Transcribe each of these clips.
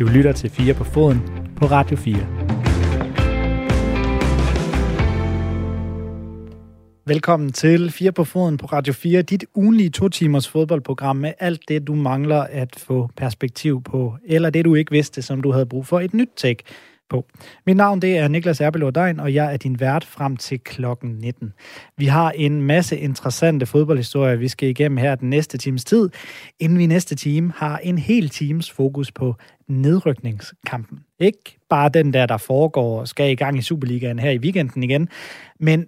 Du lytter til 4 på foden på Radio 4. Velkommen til 4 på foden på Radio 4, dit ugenlige to timers fodboldprogram med alt det, du mangler at få perspektiv på, eller det, du ikke vidste, som du havde brug for et nyt take på. Mit navn det er Niklas Erbelov Dein, og jeg er din vært frem til klokken 19. Vi har en masse interessante fodboldhistorier, vi skal igennem her den næste times tid, inden vi næste time har en hel times fokus på nedrykningskampen. Ikke bare den der, der foregår og skal i gang i Superligaen her i weekenden igen, men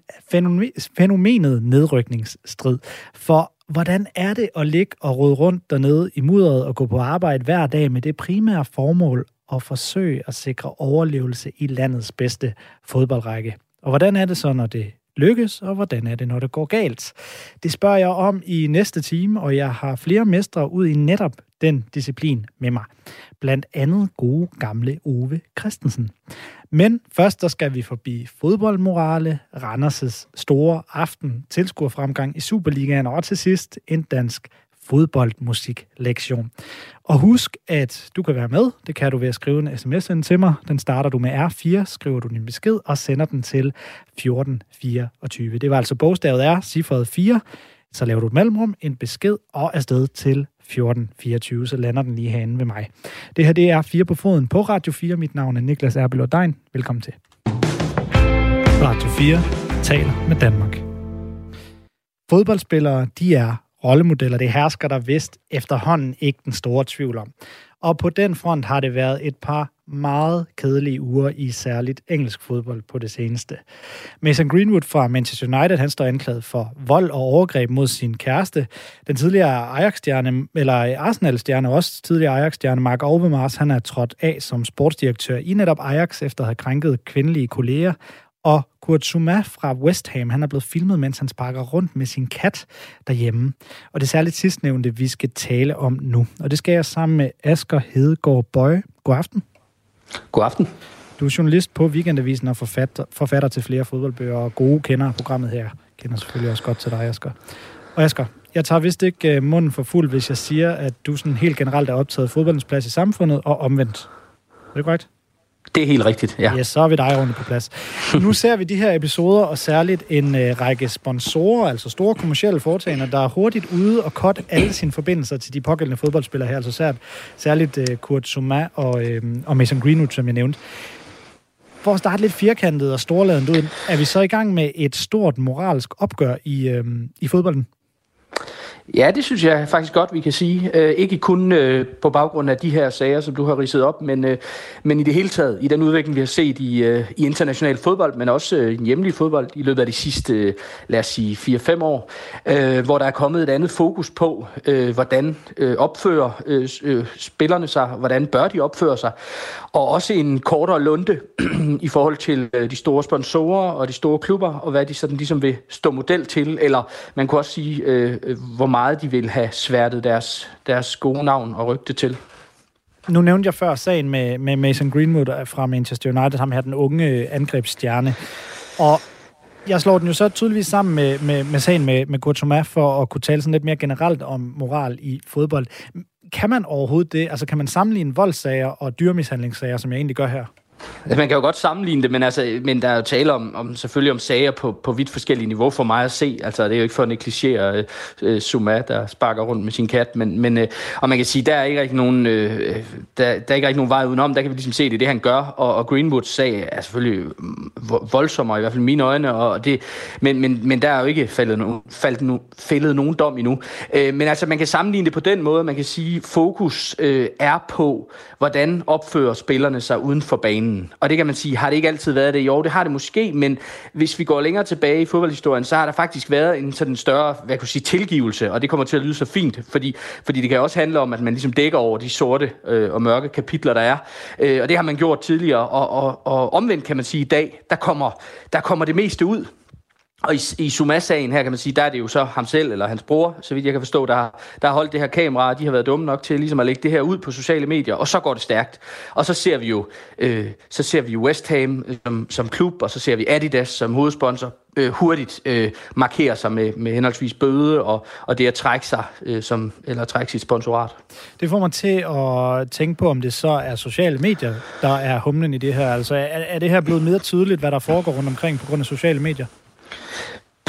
fænomenet nedrykningsstrid. For hvordan er det at ligge og rode rundt dernede i mudderet og gå på arbejde hver dag med det primære formål at forsøge at sikre overlevelse i landets bedste fodboldrække. Og hvordan er det så, når det lykkes, og hvordan er det, når det går galt? Det spørger jeg om i næste time, og jeg har flere mestre ud i netop den disciplin med mig. Blandt andet gode gamle Ove Christensen. Men først der skal vi forbi fodboldmorale, Randers' store aften, tilskuerfremgang i Superligaen og til sidst en dansk fodboldmusiklektion. Og husk, at du kan være med. Det kan du ved at skrive en sms ind til mig. Den starter du med R4, skriver du din besked og sender den til 1424. Det var altså bogstavet R, cifret 4. Så laver du et mellemrum, en besked og afsted til 1424, så lander den lige herinde ved mig. Det her det er 4 på foden på Radio 4. Mit navn er Niklas Erbel Dein. Velkommen til. Radio 4 taler med Danmark. Fodboldspillere, de er rollemodeller. Det hersker der vist efterhånden ikke den store tvivl om. Og på den front har det været et par meget kedelige uger i særligt engelsk fodbold på det seneste. Mason Greenwood fra Manchester United, han står anklaget for vold og overgreb mod sin kæreste. Den tidligere Ajax-stjerne, eller Arsenal-stjerne, også tidligere Ajax-stjerne, Mark Overmars, han er trådt af som sportsdirektør i netop Ajax, efter at have krænket kvindelige kolleger og Kurt Zuma fra West Ham, han er blevet filmet, mens han sparker rundt med sin kat derhjemme. Og det er særligt sidstnævnte, vi skal tale om nu. Og det skal jeg sammen med Asger Hedegaard Bøje. God aften. God aften. Du er journalist på Weekendavisen og forfatter, forfatter til flere fodboldbøger og gode kender af programmet her. Jeg kender selvfølgelig også godt til dig, Asger. Og Asger, jeg tager vist ikke øh, munden for fuld, hvis jeg siger, at du sådan helt generelt er optaget fodboldens plads i samfundet og omvendt. Er det korrekt? Det er helt rigtigt, ja. Ja, så er vi dig ordentligt på plads. nu ser vi de her episoder, og særligt en øh, række sponsorer, altså store kommersielle foretagender, der er hurtigt ude og cut alle sine forbindelser til de pågældende fodboldspillere her, altså særligt, særligt øh, Kurt Zuma og, øh, og Mason Greenwood, som jeg nævnte. For at starte lidt firkantet og storladet ud, er vi så i gang med et stort moralsk opgør i, øh, i fodbolden? Ja, det synes jeg faktisk godt, vi kan sige. Øh, ikke kun øh, på baggrund af de her sager, som du har ridset op, men, øh, men i det hele taget, i den udvikling, vi har set i, øh, i international fodbold, men også øh, i hjemlig fodbold i løbet af de sidste, øh, lad os sige, 4-5 år, øh, hvor der er kommet et andet fokus på, øh, hvordan øh, opfører øh, øh spillerne sig, hvordan bør de opføre sig, og også en kortere lunde i forhold til øh, de store sponsorer og de store klubber, og hvad de sådan ligesom vil stå model til, eller man kunne også sige, øh, øh, hvor meget de vil have sværtet deres, deres gode navn og rygte til. Nu nævnte jeg før sagen med, med Mason Greenwood øh, fra Manchester United, ham her den unge angrebsstjerne. Og jeg slår den jo så tydeligvis sammen med, med, med sagen med, med Courtois for at kunne tale sådan lidt mere generelt om moral i fodbold. Kan man overhovedet det? Altså kan man sammenligne voldssager og dyrmishandlingssager, som jeg egentlig gør her? Altså, man kan jo godt sammenligne det, men, altså, men der er jo tale om, om selvfølgelig om sager på, på vidt forskellige niveau for mig at se. Altså, det er jo ikke for at negligere øh, øh Suma, der sparker rundt med sin kat, men, men øh, og man kan sige, der er ikke rigtig nogen, øh, der, der er ikke rigtig nogen vej udenom. Der kan vi ligesom se, det er det, han gør, og, og Greenwoods sag er selvfølgelig mm, voldsommere, i hvert fald mine øjne, og det, men, men, men der er jo ikke faldet, no, faldet no, fældet nogen dom endnu. Øh, men altså, man kan sammenligne det på den måde, man kan sige, fokus øh, er på, hvordan opfører spillerne sig uden for banen banen. Og det kan man sige, har det ikke altid været det? Jo, det har det måske, men hvis vi går længere tilbage i fodboldhistorien, så har der faktisk været en sådan større, hvad kan sige, tilgivelse, og det kommer til at lyde så fint, fordi, fordi det kan også handle om, at man ligesom dækker over de sorte øh, og mørke kapitler, der er. Øh, og det har man gjort tidligere, og, og, og omvendt kan man sige, i dag, der kommer, der kommer det meste ud. Og i, i Suma-sagen her kan man sige, der er det jo så ham selv eller hans bror, så vidt jeg kan forstå, der har, der har holdt det her kamera, og de har været dumme nok til ligesom at lægge det her ud på sociale medier, og så går det stærkt. Og så ser vi jo, øh, så ser vi West Ham som, som klub, og så ser vi Adidas som hovedsponsor, øh, hurtigt øh, markere sig med, med henholdsvis bøde og, og det at trække sig øh, som, eller trække sit sponsorat. Det får mig til at tænke på, om det så er sociale medier, der er humlen i det her. Altså er, er det her blevet mere tydeligt, hvad der foregår rundt omkring på grund af sociale medier?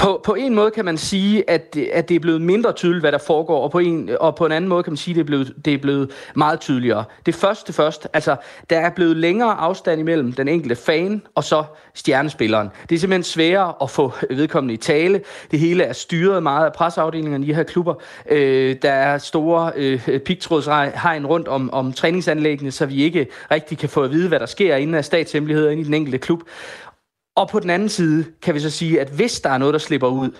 På, på en måde kan man sige, at, at det er blevet mindre tydeligt, hvad der foregår, og på en, og på en anden måde kan man sige, at det er, blevet, det er blevet meget tydeligere. Det første først, altså der er blevet længere afstand imellem den enkelte fan og så stjernespilleren. Det er simpelthen sværere at få vedkommende i tale. Det hele er styret meget af presseafdelingerne i de her klubber. Øh, der er store øh, pigtrådshegn rundt om, om træningsanlæggene, så vi ikke rigtig kan få at vide, hvad der sker inden af statshemmeligheder inde i den enkelte klub. Og på den anden side kan vi så sige, at hvis der er noget, der slipper ud,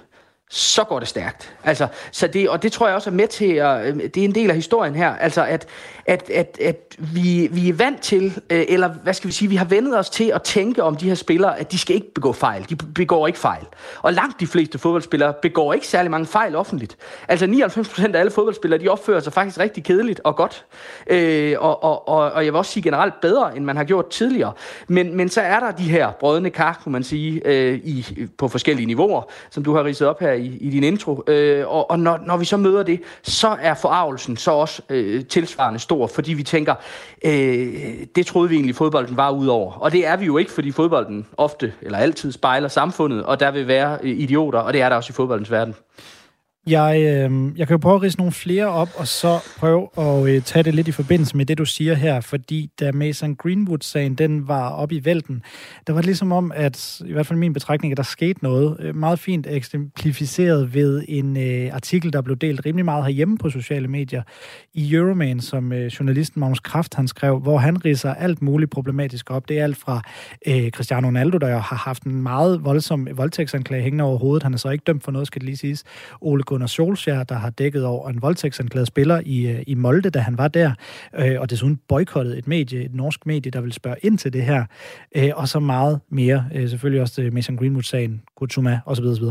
så går det stærkt. Altså, så det, og det tror jeg også er med til at, øh, det er en del af historien her, altså at, at, at, at vi, vi er vant til, øh, eller hvad skal vi sige, vi har vendet os til at tænke om de her spillere, at de skal ikke begå fejl. De begår ikke fejl. Og langt de fleste fodboldspillere begår ikke særlig mange fejl offentligt. Altså 99% af alle fodboldspillere, de opfører sig faktisk rigtig kedeligt og godt. Øh, og, og, og, og jeg vil også sige generelt bedre, end man har gjort tidligere. Men, men så er der de her brødende kar, kunne man sige, øh, i, på forskellige niveauer, som du har ridset op her i, i din intro. Øh, og og når, når vi så møder det, så er forarvelsen så også øh, tilsvarende stor, fordi vi tænker, øh, det troede vi egentlig fodbolden var udover. Og det er vi jo ikke, fordi fodbolden ofte eller altid spejler samfundet, og der vil være øh, idioter, og det er der også i fodboldens verden. Jeg, øh, jeg kan jo prøve at rise nogle flere op, og så prøve at øh, tage det lidt i forbindelse med det, du siger her, fordi da Mason Greenwood-sagen, den var op i vælten, der var det ligesom om, at i hvert fald min betragtning, at der skete noget øh, meget fint eksemplificeret ved en øh, artikel, der blev delt rimelig meget herhjemme på sociale medier i Euroman, som øh, journalisten Magnus Kraft han skrev, hvor han riser alt muligt problematisk op. Det er alt fra øh, Cristiano Ronaldo, der har haft en meget voldsom voldtægtsanklage hængende over hovedet. Han er så ikke dømt for noget, skal det lige siges. Ole Gunnar Solskjaer, der har dækket over en voldtægtsanklaget spiller i, øh, i Molde, da han var der, øh, og desuden boykottet et medie, et norsk medie, der vil spørge ind til det her, øh, og så meget mere. Øh, selvfølgelig også øh, Mason Greenwood-sagen, Kutsuma osv. osv.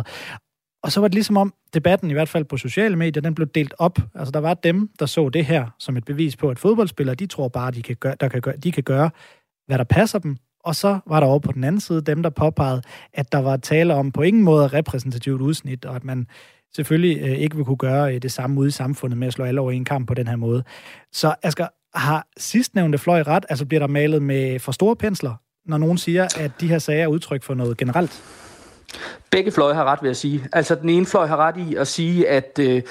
Og så var det ligesom om, debatten i hvert fald på sociale medier, den blev delt op. Altså der var dem, der så det her som et bevis på, at fodboldspillere, de tror bare, de kan gøre, der kan gøre, de kan gøre, hvad der passer dem, og så var der over på den anden side dem, der påpegede, at der var tale om på ingen måde repræsentativt udsnit, og at man selvfølgelig øh, ikke vil kunne gøre øh, det samme ude i samfundet med at slå alle over i en kamp på den her måde. Så Asger, har sidstnævnte fløj ret? Altså bliver der malet med for store pensler, når nogen siger, at de her sager er udtryk for noget generelt? Begge fløje har ret, vil jeg sige. Altså, den ene fløj har ret i at sige, at, øh,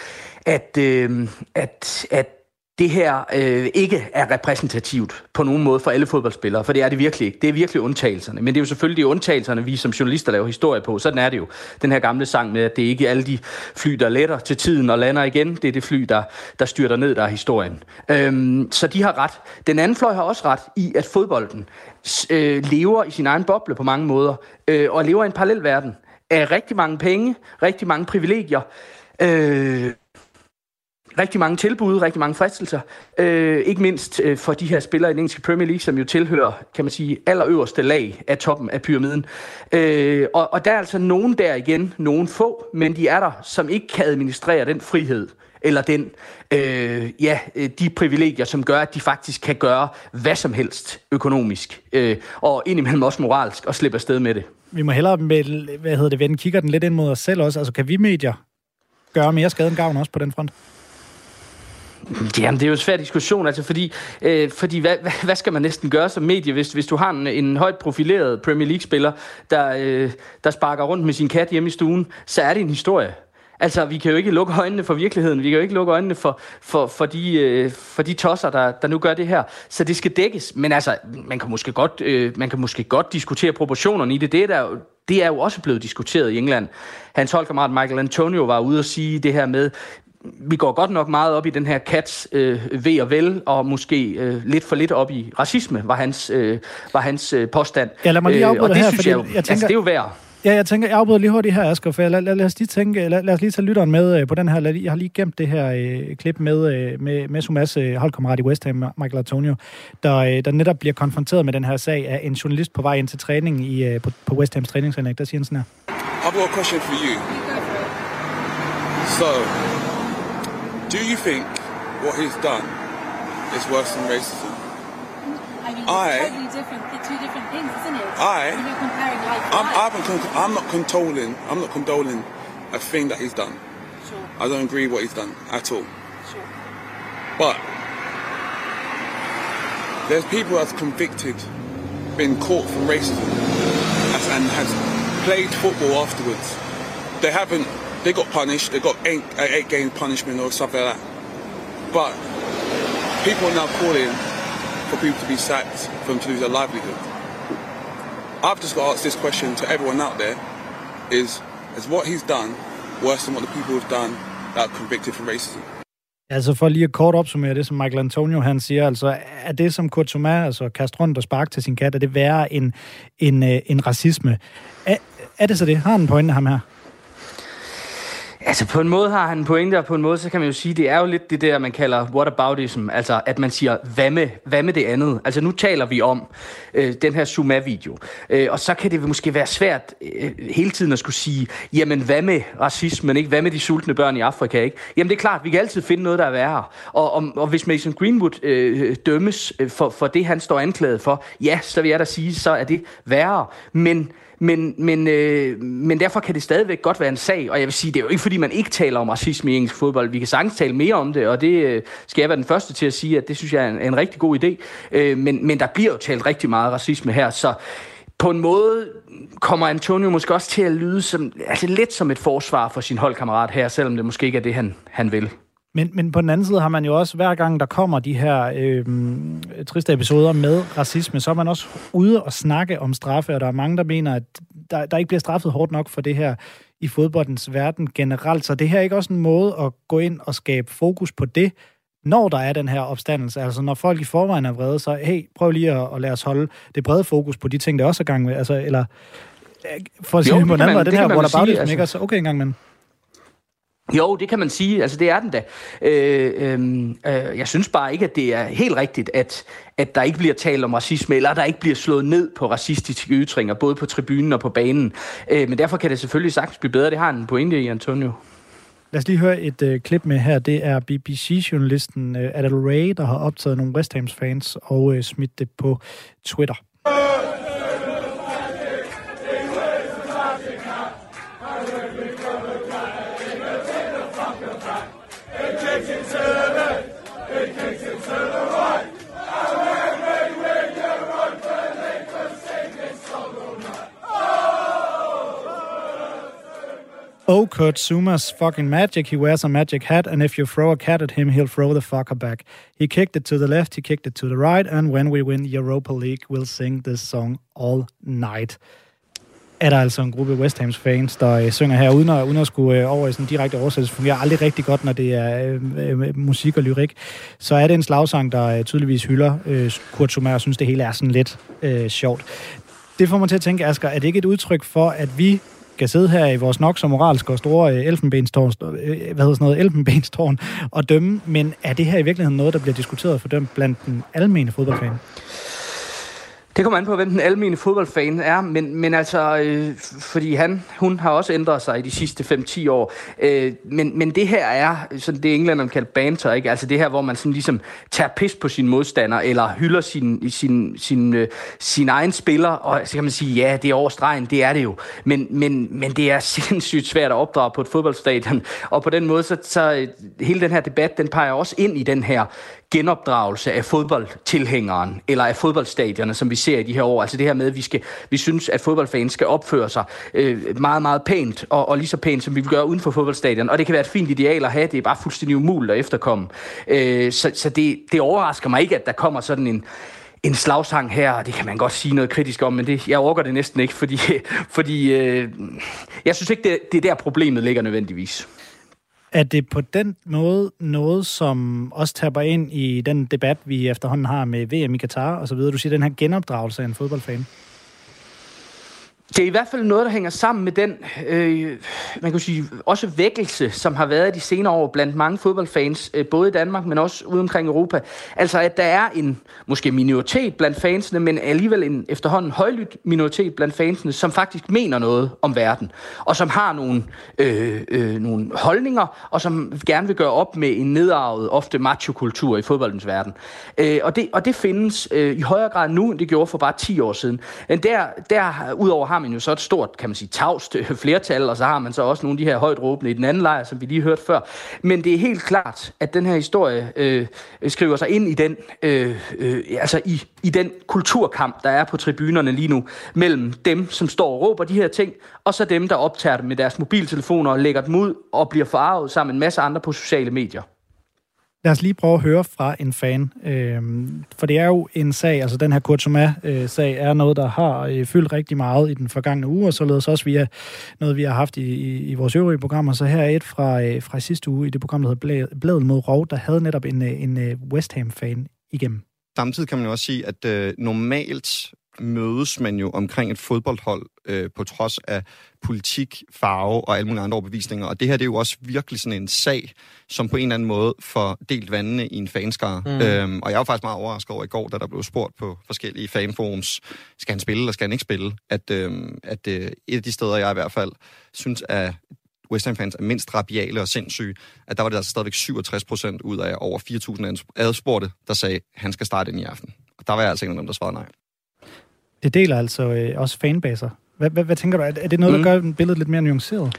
at, øh, at, at det her øh, ikke er repræsentativt på nogen måde for alle fodboldspillere, for det er det virkelig ikke. Det er virkelig undtagelserne. Men det er jo selvfølgelig de undtagelserne, vi som journalister laver historie på. Sådan er det jo. Den her gamle sang med, at det er ikke alle de fly, der letter til tiden og lander igen. Det er det fly, der, der styrter ned, der er historien. Øhm, så de har ret. Den anden fløj har også ret i, at fodbolden øh, lever i sin egen boble på mange måder, øh, og lever i en parallel verden af rigtig mange penge, rigtig mange privilegier, øh, rigtig mange tilbud, rigtig mange fristelser. Øh, ikke mindst øh, for de her spillere i den engelske Premier League, som jo tilhører, kan man sige, allerøverste lag af toppen af pyramiden. Øh, og, og der er altså nogen der igen, nogen få, men de er der, som ikke kan administrere den frihed, eller den, øh, ja, øh, de privilegier, som gør, at de faktisk kan gøre hvad som helst økonomisk, øh, og indimellem også moralsk, og slippe afsted med det. Vi må hellere med, hvad hedder det, vende kigger den lidt ind mod os selv også. Altså, kan vi medier gøre mere skade end gavn også på den front? Jamen, det er jo en svær diskussion, altså fordi, øh, fordi hvad, hvad, hvad skal man næsten gøre som medie, hvis, hvis du har en, en højt profileret Premier League-spiller, der, øh, der sparker rundt med sin kat hjemme i stuen, så er det en historie. Altså, vi kan jo ikke lukke øjnene for virkeligheden. Vi kan jo ikke lukke øjnene for, for, for, de, øh, for de tosser, der, der nu gør det her. Så det skal dækkes. Men altså, man kan måske godt, øh, man kan måske godt diskutere proportionerne i det. Det er, der, det er jo også blevet diskuteret i England. Hans holdkammerat Michael Antonio var ude og sige det her med, vi går godt nok meget op i den her kats øh, ved og vel, og måske øh, lidt for lidt op i racisme, var hans, øh, var hans øh, påstand. Ja, lad mig lige øh, afbryde øh, her, fordi jeg, jeg tænker, altså, det er jo værd. Ja, jeg tænker, jeg afbryder lige hurtigt her, Asger, for lad, lad, lad, os lige tænke, lad, lad os lige tage lytteren med øh, på den her. Lad, jeg har lige gemt det her øh, klip med, øh, med, med Sumas øh, holdkammerat i West Ham, Michael Antonio, der, øh, der netop bliver konfronteret med den her sag af en journalist på vej ind til træning i, øh, på, på West Hams træningsanlæg. Der siger han sådan her. I've got a question for you. So, do you think what he's done is worse than racism? I mean, I- it's totally different, two different things, isn't it? I, when you're comparing life I'm, life. I'm, I'm not condoling. I'm not condoling a thing that he's done. Sure, I don't agree with what he's done at all. sure. But there's people that's convicted, been caught for racism, and has played football afterwards. They haven't. They got punished. They got eight, eight game punishment or stuff like that. But people are now calling for people to be sacked, for them to lose their livelihood. I've just got to ask this question to everyone out there: Is is what he's done worse than what the people have done that are convicted for racism? Altså for lige at kort opsummere det, som Michael Antonio han siger, altså er det, som Kurt Thomas, altså kaste rundt og sparke til sin kat, er det værre end, end, en end racisme? Er, er det så det? Har han en pointe, ham her? Altså på en måde har han en pointe, og på en måde så kan man jo sige, det er jo lidt det der, man kalder whataboutism. Altså at man siger, hvad med, hvad med det andet? Altså nu taler vi om øh, den her Zuma-video. Øh, og så kan det måske være svært øh, hele tiden at skulle sige, jamen hvad med racismen, ikke? Hvad med de sultne børn i Afrika, ikke? Jamen det er klart, vi kan altid finde noget, der er værre. Og, og, og hvis Mason Greenwood øh, dømmes øh, for, for det, han står anklaget for, ja, så vil jeg da sige, så er det værre. Men men, men, øh, men derfor kan det stadigvæk godt være en sag, og jeg vil sige, det er jo ikke fordi, man ikke taler om racisme i engelsk fodbold. Vi kan sagtens tale mere om det, og det øh, skal jeg være den første til at sige, at det synes jeg er en, en rigtig god idé. Øh, men, men der bliver jo talt rigtig meget racisme her, så på en måde kommer Antonio måske også til at lyde som, altså lidt som et forsvar for sin holdkammerat her, selvom det måske ikke er det, han, han vil. Men, men på den anden side har man jo også, hver gang der kommer de her øh, triste episoder med racisme, så er man også ude og snakke om straffe, og der er mange, der mener, at der, der ikke bliver straffet hårdt nok for det her i fodboldens verden generelt. Så det her er ikke også en måde at gå ind og skabe fokus på det, når der er den her opstandelse. Altså når folk i forvejen er vrede, så hey, prøv lige at, at lade os holde det brede fokus på de ting, der også er gang med. Altså, eller øh, for at Jo, sige det på en anden måde, det den her whataboutism, altså. ikke? Altså, okay en gang, men... Jo, det kan man sige. Altså, det er den da. Øh, øh, øh, jeg synes bare ikke, at det er helt rigtigt, at, at der ikke bliver talt om racisme, eller der ikke bliver slået ned på racistiske ytringer, både på tribunen og på banen. Øh, men derfor kan det selvfølgelig sagtens blive bedre. Det har en pointe i, Antonio. Lad os lige høre et øh, klip med her. Det er BBC-journalisten øh, Adel Ray, der har optaget nogle West Hams fans og øh, smidt det på Twitter. Oh, Kurt Zuma's fucking magic. He wears a magic hat, and if you throw a cat at him, he'll throw the fucker back. He kicked it to the left, he kicked it to the right, and when we win Europa League, we'll sing this song all night. Er der altså en gruppe West Hams fans, der øh, synger her, uden at, uden at skulle øh, over i sådan en direkte oversættelse, fungerer aldrig rigtig godt, når det er øh, øh, musik og lyrik. Så er det en slagsang, der øh, tydeligvis hylder øh, Kurt Zuma, og synes, det hele er sådan lidt øh, sjovt. Det får mig til at tænke, Asger, er det ikke et udtryk for, at vi skal sidde her i vores nok så moralske og store øh, elfenbenstårn, øh, hvad hedder sådan noget, elfenbenstårn og dømme, men er det her i virkeligheden noget, der bliver diskuteret og fordømt blandt den almene fodboldfan? Det kommer an på, hvem den almindelige fodboldfan er, men, men altså, øh, fordi han, hun har også ændret sig i de sidste 5-10 år. Øh, men, men det her er sådan det, englænderne kalder banter, ikke? Altså det her, hvor man sådan ligesom tager pis på sin modstander, eller hylder sin, sin, sin, øh, sin egen spiller, og så kan man sige, ja, det er over stregen, det er det jo. Men, men, men det er sindssygt svært at opdrage på et fodboldstadion, og på den måde, så, så øh, hele den her debat, den peger også ind i den her genopdragelse af fodboldtilhængeren, eller af fodboldstadionerne, som vi ser i de her år. Altså det her med, at vi, skal, vi synes, at fodboldfans skal opføre sig øh, meget, meget pænt, og, og lige så pænt, som vi vil gøre uden for fodboldstadion. Og det kan være et fint ideal at have, det er bare fuldstændig umuligt at efterkomme. Øh, så så det, det overrasker mig ikke, at der kommer sådan en, en slagsang her, og det kan man godt sige noget kritisk om, men det, jeg overgår det næsten ikke, fordi, fordi øh, jeg synes ikke, det, det er der problemet ligger nødvendigvis. Er det på den måde noget, som også taber ind i den debat, vi efterhånden har med VM i Katar og så videre? Du siger, den her genopdragelse af en fodboldfan det er i hvert fald noget, der hænger sammen med den, øh, man kan sige, også vækkelse, som har været de senere år blandt mange fodboldfans, øh, både i Danmark, men også ude omkring Europa. Altså, at der er en måske minoritet blandt fansene, men alligevel en efterhånden højlydt minoritet blandt fansene, som faktisk mener noget om verden, og som har nogle, øh, øh, nogle holdninger, og som gerne vil gøre op med en nedarvet, ofte machokultur i fodboldens verden. Øh, og, det, og det findes øh, i højere grad nu, end det gjorde for bare 10 år siden. Men der, der udover har man jo så et stort, kan man sige, tavst øh, flertal, og så har man så også nogle af de her højt råbende i den anden lejr, som vi lige hørte før. Men det er helt klart, at den her historie øh, skriver sig ind i den, øh, øh, altså i, i den kulturkamp, der er på tribunerne lige nu, mellem dem, som står og råber de her ting, og så dem, der optager dem med deres mobiltelefoner og lægger dem ud og bliver forarvet sammen med en masse andre på sociale medier. Lad os lige prøve at høre fra en fan. Øhm, for det er jo en sag, altså den her Kurt øh, sag er noget, der har øh, fyldt rigtig meget i den forgangne uge, og således også via noget, vi har haft i, i, i vores øvrige programmer. Så her er et fra, øh, fra sidste uge i det program, der hedder Bladet mod Rov, der havde netop en, en West Ham-fan igennem. Samtidig kan man jo også sige, at øh, normalt mødes man jo omkring et fodboldhold øh, på trods af politik, farve og alle mulige andre overbevisninger. Og det her det er jo også virkelig sådan en sag, som på en eller anden måde får delt vandene i en fanskare. Mm. Øhm, og jeg var faktisk meget overrasket over i går, da der blev spurgt på forskellige fanforums, skal han spille eller skal han ikke spille? At, øhm, at øh, et af de steder, jeg i hvert fald synes, at West Ham fans er mindst rabiale og sindssyge, at der var det altså stadigvæk 67 procent ud af over 4.000 adspurgte, der sagde, at han skal starte ind i aften. Og der var jeg altså en af dem, der svarede nej. Det deler altså øh, også fanbaser. Hvad, hvad, hvad tænker du? Er, er det noget, der mm. gør billedet lidt mere nuanceret?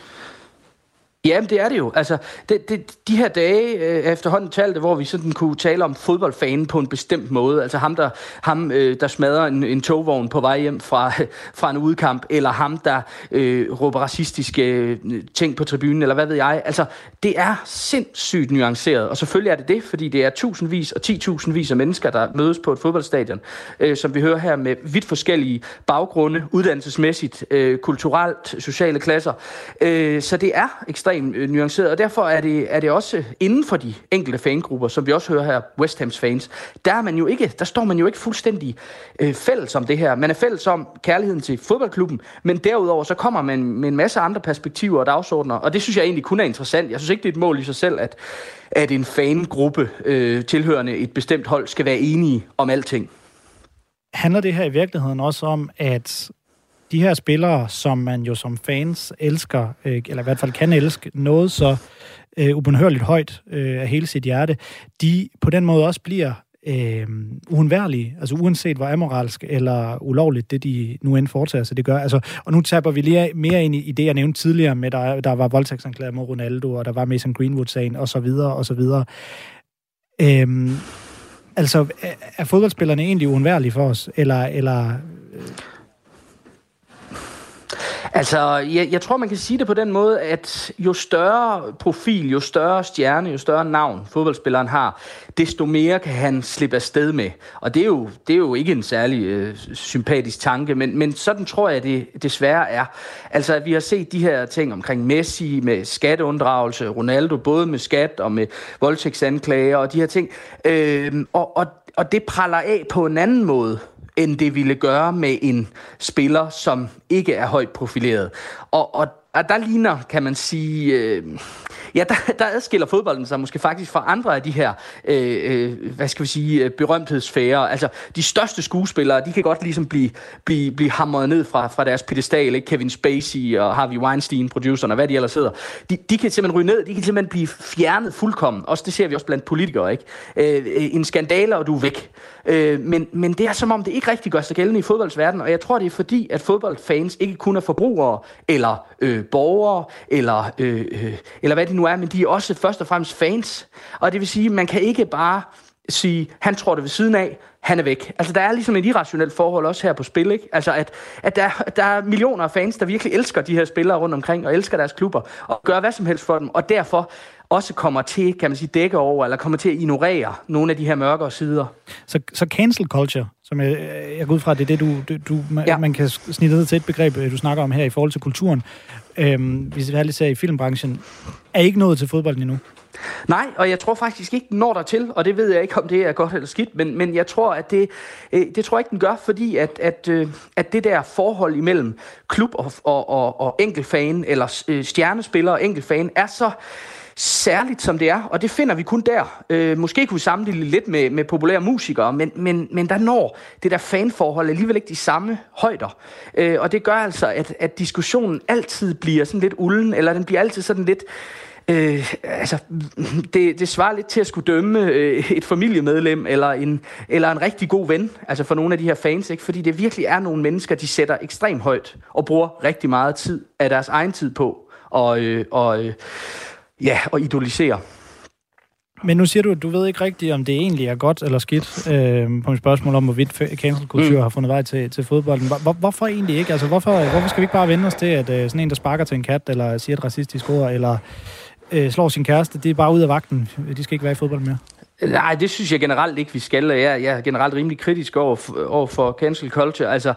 Jamen, det er det jo. Altså, det, det, de her dage øh, efterhånden talte, hvor vi sådan kunne tale om fodboldfanen på en bestemt måde. Altså ham, der, ham, øh, der smadrer en, en togvogn på vej hjem fra, fra en udkamp, eller ham, der øh, råber racistiske øh, ting på tribunen, eller hvad ved jeg. Altså, det er sindssygt nuanceret, og selvfølgelig er det det, fordi det er tusindvis og titusindvis af mennesker, der mødes på et fodboldstadion, øh, som vi hører her med vidt forskellige baggrunde, uddannelsesmæssigt, øh, kulturelt, sociale klasser. Øh, så det er ekstremt ekstremt øh, nuanceret, og derfor er det, er det også inden for de enkelte fangrupper, som vi også hører her, West Hams fans, der, er man jo ikke, der står man jo ikke fuldstændig øh, fælles om det her. Man er fælles om kærligheden til fodboldklubben, men derudover så kommer man med en masse andre perspektiver og dagsordner, og det synes jeg egentlig kun er interessant. Jeg synes ikke, det er et mål i sig selv, at, at en fangruppe øh, tilhørende et bestemt hold skal være enige om alting. Handler det her i virkeligheden også om, at de her spillere, som man jo som fans elsker, øh, eller i hvert fald kan elske, noget så øh, ubundhørligt højt øh, af hele sit hjerte, de på den måde også bliver øh, uundværlige, altså uanset hvor amoralsk eller ulovligt det, de nu end foretager sig, det gør. Altså, og nu taber vi lige mere ind i, i det, jeg nævnte tidligere med, der, der var voldtægtsanklager mod Ronaldo, og der var Mason Greenwood-sagen, og så videre, og så videre. Øhm, altså, er fodboldspillerne egentlig uundværlige for os, eller, eller øh, Altså, jeg, jeg tror, man kan sige det på den måde, at jo større profil, jo større stjerne, jo større navn fodboldspilleren har, desto mere kan han slippe afsted med. Og det er jo, det er jo ikke en særlig øh, sympatisk tanke, men, men sådan tror jeg, det desværre er. Altså, at vi har set de her ting omkring Messi med skatteunddragelse, Ronaldo både med skat og med voldtægtsanklager og de her ting. Øh, og, og, og det praller af på en anden måde end det ville gøre med en spiller, som ikke er højt profileret. Og, og, og der ligner, kan man sige, øh, ja, der, der adskiller fodbolden sig måske faktisk fra andre af de her, øh, øh hvad skal vi sige, øh, berømthedsfære. Altså, de største skuespillere, de kan godt ligesom blive, blive, blive hamret ned fra, fra deres pedestal, ikke? Kevin Spacey og Harvey Weinstein, produceren og hvad de ellers hedder. De, de kan simpelthen ryge ned, de kan simpelthen blive fjernet fuldkommen. Også det ser vi også blandt politikere, ikke? Øh, øh en skandale, og du er væk. Øh, men, men det er som om, det ikke rigtig gør sig gældende i fodboldsverdenen, og jeg tror, det er fordi, at fodboldfans ikke kun er forbrugere, eller øh, borgere, eller, øh, øh, eller hvad det nu er, men de er også først og fremmest fans. Og det vil sige, man kan ikke bare sige, han tror det ved siden af, han er væk. Altså, der er ligesom et irrationelt forhold også her på spil, ikke? Altså, at, at der, der er millioner af fans, der virkelig elsker de her spillere rundt omkring, og elsker deres klubber, og gør hvad som helst for dem, og derfor også kommer til, kan man sige, dække over, eller kommer til at ignorere nogle af de her mørkere sider. Så, så cancel culture, som jeg, jeg går ud fra, det er det, du, du man, ja. man kan snitte ned til et begreb, du snakker om her i forhold til kulturen, øhm, hvis vi lige ser i filmbranchen, er ikke nået til fodbolden endnu? Nej, og jeg tror faktisk ikke, den når der til, og det ved jeg ikke, om det er godt eller skidt, men, men jeg tror, at det, øh, det tror jeg ikke, den gør, fordi at, at, øh, at det der forhold imellem klub og, og, og, og enkeltfan, eller øh, stjernespiller og enkeltfan, er så særligt, som det er, og det finder vi kun der. Øh, måske kunne vi sammenligne lidt med, med populære musikere, men, men, men der når det der fanforhold alligevel ikke de samme højder. Øh, og det gør altså, at, at diskussionen altid bliver sådan lidt ulden, eller den bliver altid sådan lidt Øh, altså, det, det svarer lidt til at skulle dømme øh, et familiemedlem eller en, eller en rigtig god ven, altså for nogle af de her fans, ikke? fordi det virkelig er nogle mennesker, de sætter ekstremt højt og bruger rigtig meget tid af deres egen tid på og, øh, og, øh, ja, og idolisere. Men nu siger du, at du ved ikke rigtigt, om det egentlig er godt eller skidt, øh, på et spørgsmål om, hvorvidt cancelkultur mm. har fundet vej til, til fodbolden. Hvor, hvorfor egentlig ikke? Altså, hvorfor, hvorfor skal vi ikke bare vende os til, at øh, sådan en, der sparker til en kat, eller siger et racistisk ord, eller øh, slår sin kæreste, det er bare ud af vagten. De skal ikke være i fodbold mere. Nej, det synes jeg generelt ikke, vi skal. Jeg, jeg er generelt rimelig kritisk over, over for cancel culture. Altså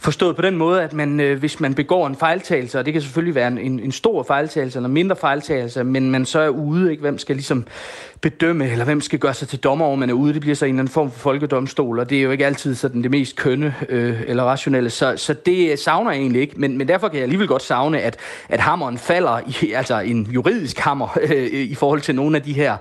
forstået på den måde, at man, øh, hvis man begår en fejltagelse, og det kan selvfølgelig være en, en, en stor fejltagelse eller mindre fejltagelse, men man så er ude, ikke? hvem skal ligesom bedømme, eller hvem skal gøre sig til dommer over, man er ude. Det bliver så en eller anden form for folkedomstol, og det er jo ikke altid sådan det mest kønne øh, eller rationelle. Så, så det savner jeg egentlig ikke, men, men derfor kan jeg alligevel godt savne, at, at hammeren falder, i, altså en juridisk hammer, øh, i forhold til nogle af de her,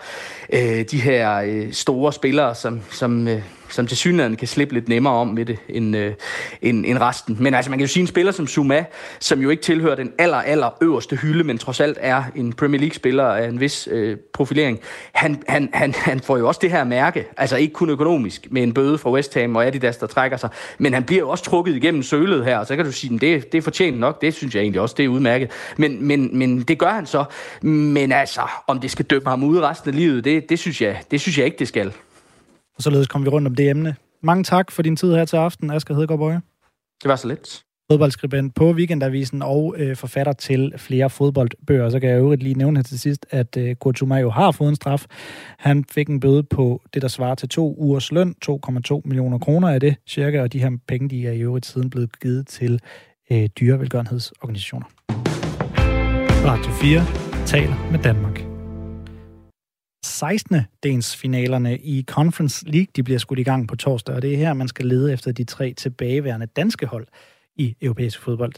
øh, de her øh, store spillere, som, som øh, som til synligheden kan slippe lidt nemmere om med det end, øh, end, end resten. Men altså, man kan jo sige en spiller som Zuma, som jo ikke tilhører den aller, aller øverste hylde, men trods alt er en Premier League-spiller af en vis øh, profilering. Han, han, han, han får jo også det her mærke, altså ikke kun økonomisk, med en bøde fra West Ham og Adidas, der trækker sig, men han bliver jo også trukket igennem sølet her, og så kan du sige, at det, det er fortjent nok, det synes jeg egentlig også, det er udmærket. Men, men, men det gør han så. Men altså, om det skal dømme ham ud resten af livet, det, det, synes, jeg, det synes jeg ikke, det skal. Og således kom vi rundt om det emne. Mange tak for din tid her til aften, Asger Hedegaard Bøje. Det var så lidt. Fodboldskribent på Weekendavisen og øh, forfatter til flere fodboldbøger. Så kan jeg jo lige nævne her til sidst, at øh, Kurt jo har fået en straf. Han fik en bøde på det, der svarer til to ugers løn, 2,2 millioner kroner af det cirka, og de her penge, de er i øvrigt siden blevet givet til øh, dyrevelgørenhedsorganisationer. Radio 4 taler med Danmark. 16. dels finalerne i Conference League, de bliver skudt i gang på torsdag, og det er her, man skal lede efter de tre tilbageværende danske hold i europæisk fodbold.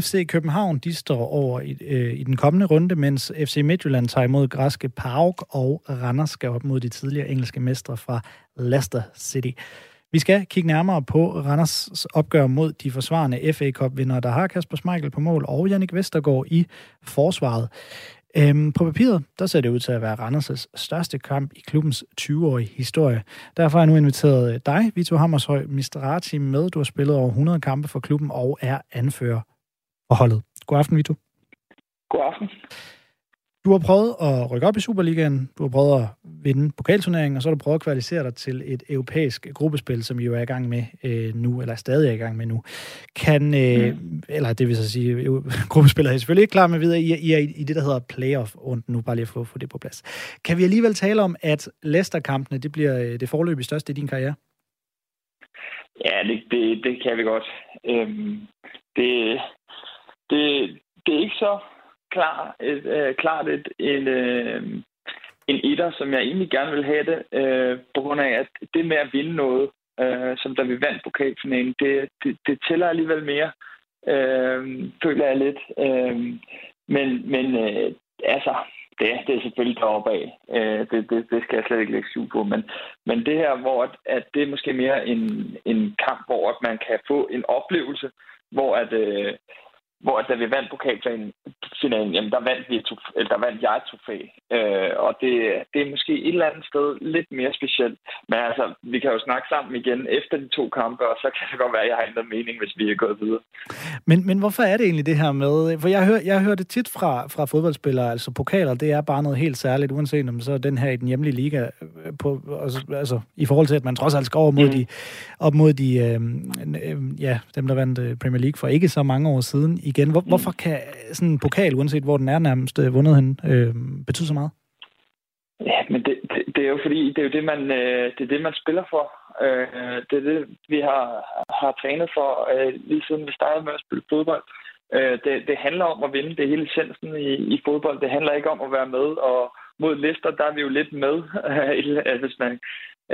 FC København, de står over i, øh, i den kommende runde, mens FC Midtjylland tager imod græske PAOK, og Randers skal op mod de tidligere engelske mestre fra Leicester City. Vi skal kigge nærmere på Randers opgør mod de forsvarende FA Cup-vinder, der har Kasper Schmeichel på mål, og Jannik Vestergaard i forsvaret. Øhm, på papiret, der ser det ud til at være Randers' største kamp i klubbens 20-årige historie. Derfor har jeg nu inviteret øh, dig, Vito Hammershøj Mistrati, med. Du har spillet over 100 kampe for klubben og er anfører for holdet. God aften, Vito. God aften. Du har prøvet at rykke op i Superligaen, du har prøvet at vinde pokalturneringen, og så har du prøvet at kvalificere dig til et europæisk gruppespil, som I jo er i gang med øh, nu, eller er stadig er i gang med nu. Kan, øh, mm. eller det vil så sige, gruppespillet er selvfølgelig ikke klar med videre, I, I er i, i det, der hedder playoff rundt nu, bare lige at få, få det på plads. Kan vi alligevel tale om, at Leicester-kampene, det bliver øh, det forløb største i din karriere? Ja, det, det, det kan vi godt. Øhm, det, det, det er ikke så klar, et, øh, klart et, en, øh, en etter, som jeg egentlig gerne vil have det, øh, på grund af, at det med at vinde noget, øh, som da vi vandt pokalfinalen, det, det, det tæller alligevel mere, øh, føler jeg lidt. Øh, men men øh, altså, det, det er selvfølgelig deroppe af. Øh, det, det, det skal jeg slet ikke lægge syv på. Men, men det her, hvor at, at det er måske mere en, en kamp, hvor at man kan få en oplevelse, hvor at, øh, hvor da vi vandt pokalfinalen, jamen der vandt, vi eller der vandt jeg et trofæ. Øh, og det, det er måske et eller andet sted lidt mere specielt. Men altså, vi kan jo snakke sammen igen efter de to kampe, og så kan det godt være, at jeg har ændret mening, hvis vi er gået videre. Men, men hvorfor er det egentlig det her med... For jeg hører, jeg hører det tit fra, fra fodboldspillere, altså pokaler, det er bare noget helt særligt, uanset om så er den her i den hjemlige liga, øh, på, altså, altså i forhold til, at man trods alt skal over mod mm. de, op mod de, øh, øh, ja, dem, der vandt øh, Premier League for ikke så mange år siden igen. Hvor, mm. Hvorfor kan sådan en pokal, uanset hvor den er nærmest øh, vundet hen, øh, betyde så meget? Ja, men det, det, det er jo fordi, det er jo det, man, øh, det, er det, man spiller for. Øh, det er det, vi har, har trænet for øh, lige siden vi startede med at spille fodbold. Øh, det, det handler om at vinde. Det er hele essensen i, i fodbold. Det handler ikke om at være med og, mod Leicester, der er vi jo lidt med, hvis man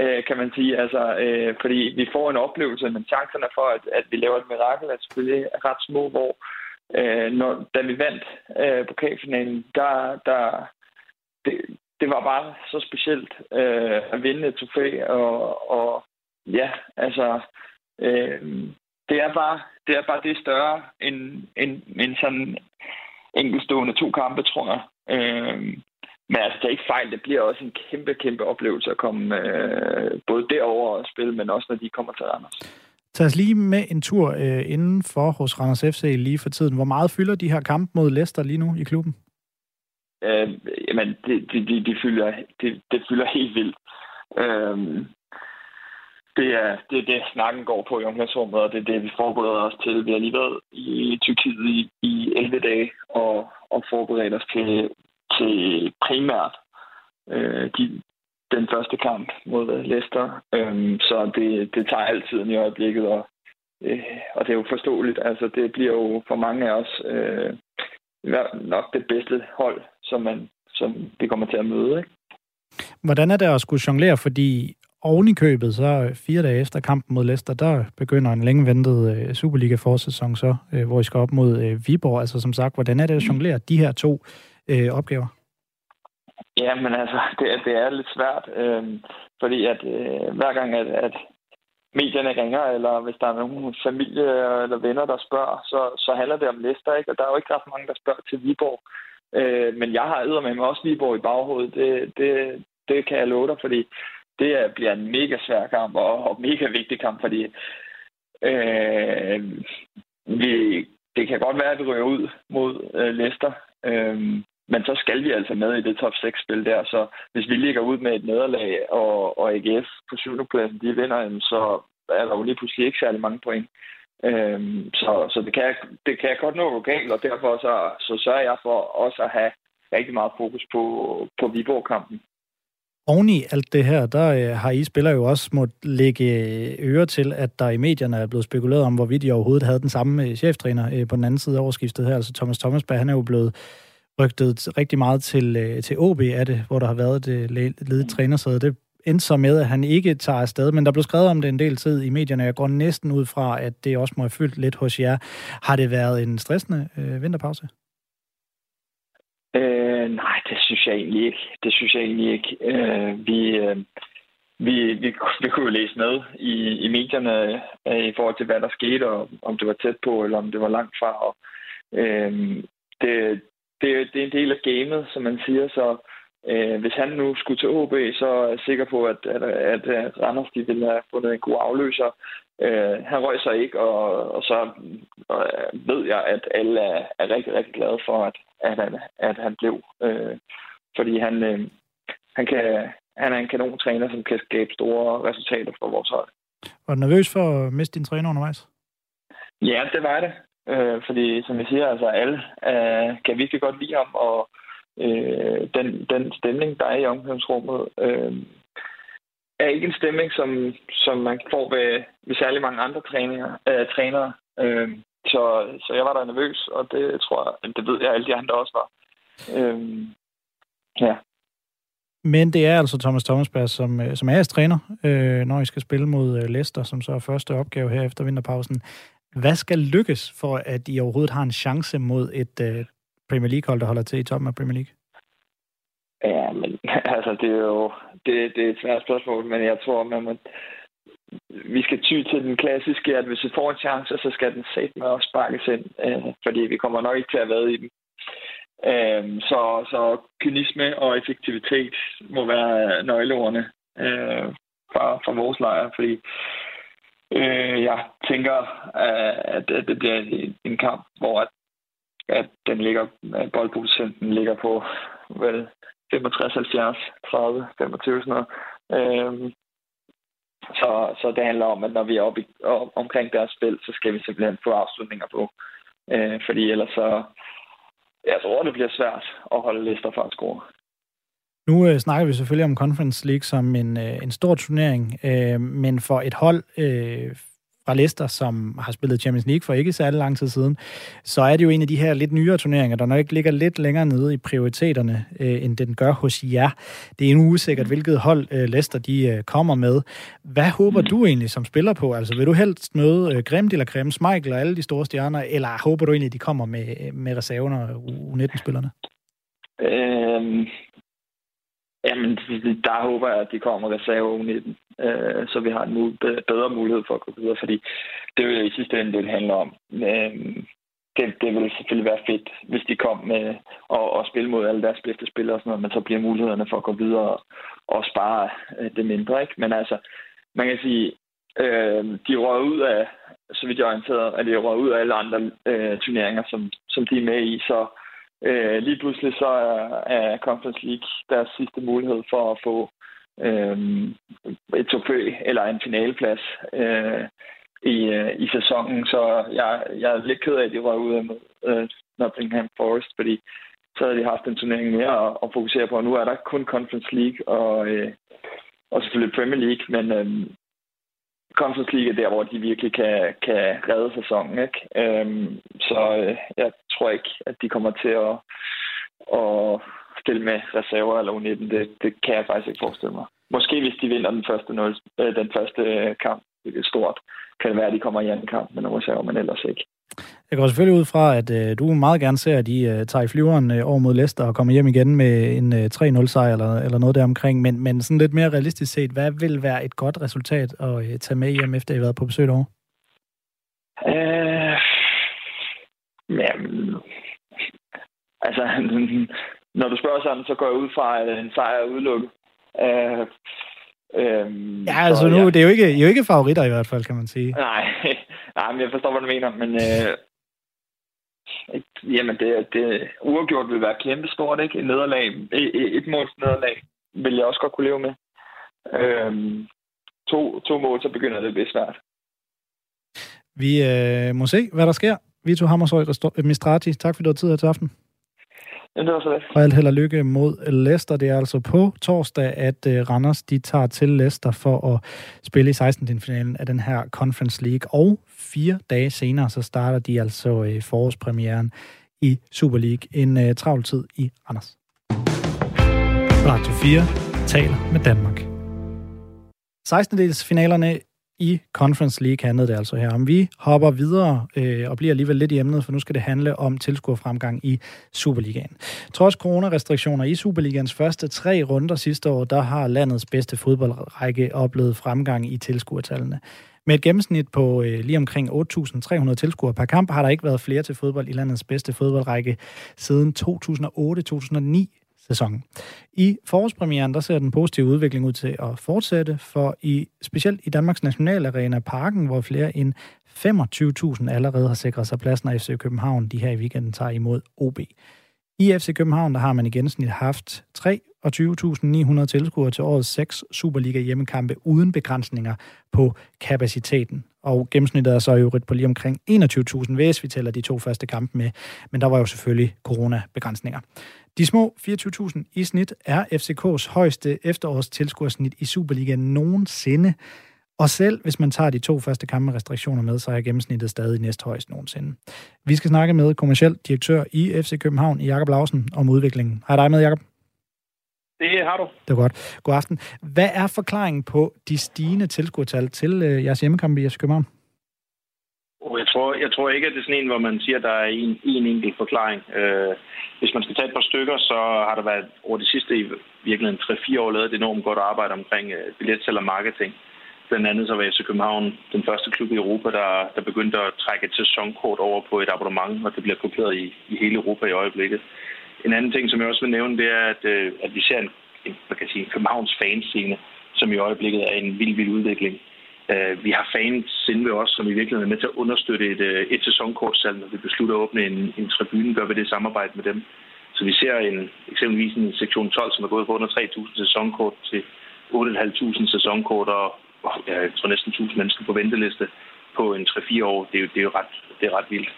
øh, kan man sige. Altså, øh, fordi vi får en oplevelse, men chancerne for, at, at vi laver et mirakel, er selvfølgelig ret små, hvor øh, når, da vi vandt øh, pokalfinalen, der, der, det, det var bare så specielt øh, at vinde et trofæ, og, og ja, altså, øh, det er bare det er bare det større end, end, end sådan enkeltstående to kampe, tror jeg. Øh, men altså, det er ikke fejl. Det bliver også en kæmpe, kæmpe oplevelse at komme øh, både derover og spille, men også når de kommer til Randers. Tag os lige med en tur øh, indenfor hos Randers FC lige for tiden. Hvor meget fylder de her kampe mod Leicester lige nu i klubben? Øh, jamen, det, det, det, det, fylder, det, det fylder helt vildt. Øh, det er, det er det, snakken går på i omklædningsrummet, og det er det, vi forbereder os til. Vi har lige været i Tyrkiet i, i 11 dage og, og forberedt os til, til primært øh, de, den første kamp mod øh, Leicester. Øhm, så det, det tager altid i øjeblikket, og, øh, og det er jo forståeligt. Altså, det bliver jo for mange af os øh, nok det bedste hold, som, man, som vi kommer til at møde. Ikke? Hvordan er det at skulle jonglere? Fordi oven i købet, så fire dage efter kampen mod Leicester, der begynder en længe ventet øh, Superliga-forsæson så, øh, hvor I skal op mod øh, Viborg. Altså som sagt, hvordan er det at jonglere de her to øh, opgaver? Ja, men altså, det, er, det er lidt svært, øh, fordi at øh, hver gang, at, at medierne ringer, eller hvis der er nogen familie eller venner, der spørger, så, så handler det om Leicester, ikke? Og der er jo ikke ret mange, der spørger til Viborg. Øh, men jeg har med mig også Viborg i baghovedet. Det, det, det kan jeg love dig, fordi det bliver en mega svær kamp og, og mega vigtig kamp, fordi øh, vi, det kan godt være, at vi ryger ud mod øh, Leicester, øh, men så skal vi altså med i det top 6-spil der, så hvis vi ligger ud med et nederlag, og, og AGF på 7. pladsen, de vinder, så er der jo lige pludselig ikke særlig mange point. Øhm, så så det, kan, det kan jeg godt nå lokalt, og derfor så, så sørger jeg for også at have rigtig meget fokus på, på Viborg-kampen. Oven i alt det her, der øh, har I spiller jo også måttet lægge øre til, at der i medierne er blevet spekuleret om, hvorvidt I overhovedet havde den samme øh, cheftræner øh, på den anden side af overskiftet her. Altså Thomas Thomasberg, han er jo blevet rygtet rigtig meget til, til OB af det, hvor der har været det ledet trænersæde. Det endte så med, at han ikke tager afsted, men der blev skrevet om det en del tid i medierne. Jeg går næsten ud fra, at det også må have fyldt lidt hos jer. Har det været en stressende øh, vinterpause? Øh, nej, det synes jeg egentlig ikke. Det synes jeg egentlig ikke. Øh, vi, øh, vi, vi, vi kunne jo læse med i, i medierne øh, i forhold til, hvad der skete, og om det var tæt på, eller om det var langt fra. Og, øh, det, det, det er en del af gamet, som man siger, så øh, hvis han nu skulle til OB, så er jeg sikker på, at, at, at, at Randers de ville have fundet en god afløser. Øh, han røg sig ikke, og, og så og ved jeg, at alle er, er rigtig, rigtig glade for, at, at, han, at han blev. Øh, fordi han, øh, han, kan, han er en kanon træner, som kan skabe store resultater for vores hold. Var du nervøs for at miste din træner undervejs? Ja, det var det. Øh, fordi, som jeg siger, altså alle øh, kan virkelig godt lide ham, og øh, den, den stemning, der er i omklædningsrummet, øh, er ikke en stemning, som, som man får ved, ved særlig mange andre træninger, øh, trænere. Øh, så, så jeg var der nervøs, og det tror jeg, det ved jeg, alle de andre også var. Øh, ja. Men det er altså Thomas Thomasberg, som, øh, som er jeres træner, øh, når I skal spille mod øh, Leicester, som så er første opgave her efter vinterpausen. Hvad skal lykkes for, at I overhovedet har en chance mod et øh, Premier League-hold, der holder til i toppen af Premier League? Ja, men altså, det er jo det, det er et svært spørgsmål, men jeg tror, man må, vi skal ty til den klassiske, at hvis vi får en chance, så skal den sæt med også sparkes ind, øh, fordi vi kommer nok ikke til at være i den. Øh, så, så kynisme og effektivitet må være nøgleordene øh, fra, fra vores lejr, fordi øh, jeg tænker, øh, at, at det bliver en kamp, hvor at, at den ligger, øh, at boldprocenten ligger på vel 65, 70, 30, 25 sådan noget. Øh, så, så det handler om, at når vi er oppe i, op, omkring deres spil, så skal vi simpelthen få afslutninger på. Øh, fordi ellers så, jeg tror, det bliver svært at holde lister fra at score. Nu øh, snakker vi selvfølgelig om Conference League som en, øh, en stor turnering, øh, men for et hold øh, fra Leicester, som har spillet Champions League for ikke særlig lang tid siden, så er det jo en af de her lidt nyere turneringer, der nok ligger lidt længere nede i prioriteterne, øh, end den gør hos jer. Det er en usikkert, hvilket hold øh, Leicester de øh, kommer med. Hvad håber du egentlig som spiller på? Altså vil du helst møde øh, Grimt eller Grimm, Michael og alle de store stjerner, eller håber du egentlig, at de kommer med, med reserverne og U19-spillerne? Øhm, jamen, der håber jeg, at de kommer reserve U19, øh, så vi har en mul- bedre mulighed for at gå videre, fordi det er jo i sidste ende, det handler om. Øh, det, det ville selvfølgelig være fedt, hvis de kom med og, og spille mod alle deres bedste spillere og sådan noget, men så bliver mulighederne for at gå videre og, og spare øh, det mindre. Ikke? Men altså, man kan sige, øh, de rører ud af, så vidt jeg er orienteret, at de rører ud af alle andre øh, turneringer, som, som de er med i, så øh, Øh, lige pludselig så er, er Conference League deres sidste mulighed for at få øh, et trofæ eller en finaleplads. Øh, i, øh, i sæsonen, så jeg, jeg er lidt ked af, at de røg ud af øh, Nottingham Forest, fordi så havde de haft en turnering mere at, at fokusere på. Og nu er der kun Conference League og, øh, og selvfølgelig Premier League, men øh, Conference League er der, hvor de virkelig kan, kan redde sæsonen. Ikke? Øhm, så øh, jeg tror ikke, at de kommer til at, at stille med reserver eller U19. Det, det kan jeg faktisk ikke forestille mig. Måske hvis de vinder den første, 0, øh, den første kamp, stort kan det være, at de kommer i anden kamp med nogle reserver, men ellers ikke. Jeg går selvfølgelig ud fra, at øh, du meget gerne ser, at de øh, tager flyveren øh, over mod Leicester og kommer hjem igen med en øh, 3-0-sejr eller, eller noget deromkring. Men, men sådan lidt mere realistisk set, hvad vil være et godt resultat at øh, tage med hjem, efter I har været på besøg derovre? Øh, jamen, altså, når du spørger sådan, så går jeg ud fra, at en sejr er udelukket. Øh, Øhm, ja, altså så, nu, ja. det er jo ikke, I er jo ikke favoritter i hvert fald, kan man sige. Nej, nej men jeg forstår, hvad du mener, men øh, jamen, det, det uafgjort vil være kæmpe stort, ikke? Et nederlag, et, et måls nederlag, vil jeg også godt kunne leve med. Øhm, to, to mål, så begynder det at blive svært. Vi øh, må se, hvad der sker. Vito Hammershøj Mistrati, tak fordi du har tid her til aften. Jamen, det var så lidt. Og alt held og lykke mod Leicester. Det er altså på torsdag, at uh, Randers de tager til Leicester for at spille i 16. finalen af den her Conference League. Og fire dage senere, så starter de altså øh, forårspremieren i Super League. En øh, travl tid i Anders. Radio 4 taler med Danmark. 16. dels finalerne i Conference League handlede det altså her om. Vi hopper videre øh, og bliver alligevel lidt i emnet, for nu skal det handle om tilskuerfremgang i Superligaen. Trods coronarestriktioner i Superligans første tre runder sidste år, der har landets bedste fodboldrække oplevet fremgang i tilskuertallene. Med et gennemsnit på øh, lige omkring 8.300 tilskuere per kamp, har der ikke været flere til fodbold i landets bedste fodboldrække siden 2008-2009 sæsonen. I forårspremieren, der ser den positive udvikling ud til at fortsætte, for i specielt i Danmarks Nationalarena Parken, hvor flere end 25.000 allerede har sikret sig plads, når FC København, de her i weekenden tager imod OB. I FC København, der har man i gennemsnit haft 23.900 tilskuere til årets seks Superliga hjemmekampe uden begrænsninger på kapaciteten. Og gennemsnittet er så jo på lige omkring 21.000, hvis vi tæller de to første kampe med. Men der var jo selvfølgelig coronabegrænsninger. De små 24.000 i snit er FCK's højeste efterårstilskuersnit i Superligaen nogensinde. Og selv hvis man tager de to første kampe restriktioner med, så er gennemsnittet stadig næsthøjst nogensinde. Vi skal snakke med kommersiel direktør i FC København, Jakob Lausen, om udviklingen. Hej dig med, Jakob. Det har du. Det er godt. God aften. Hvad er forklaringen på de stigende tilskuertal til øh, jeres hjemmekamp i FC København? Jeg tror, jeg tror ikke, at det er sådan en, hvor man siger, at der er en, en enkelt forklaring. Øh, hvis man skal tage et par stykker, så har der været over de sidste i virkeligheden 3-4 år lavet et enormt godt arbejde omkring øh, billetsalg og marketing. Blandt andet så var FC København den første klub i Europa, der, der begyndte at trække et sæsonkort over på et abonnement, og det bliver kopieret i, i hele Europa i øjeblikket. En anden ting, som jeg også vil nævne, det er, at, øh, at vi ser en, en, man kan sige, en Københavns fanscene, som i øjeblikket er en vild, vild udvikling. Øh, vi har fans inde ved os, som i virkeligheden er med til at understøtte et, øh, et sæsonkortsalg. Når vi beslutter at åbne en, en tribune, gør vi det i samarbejde med dem. Så vi ser en, eksempelvis en sektion 12, som er gået fra under 3.000 sæsonkort til 8.500 sæsonkort, og, og jeg tror næsten 1.000 mennesker på venteliste på en 3-4 år. Det er jo, det er jo ret, det er ret vildt.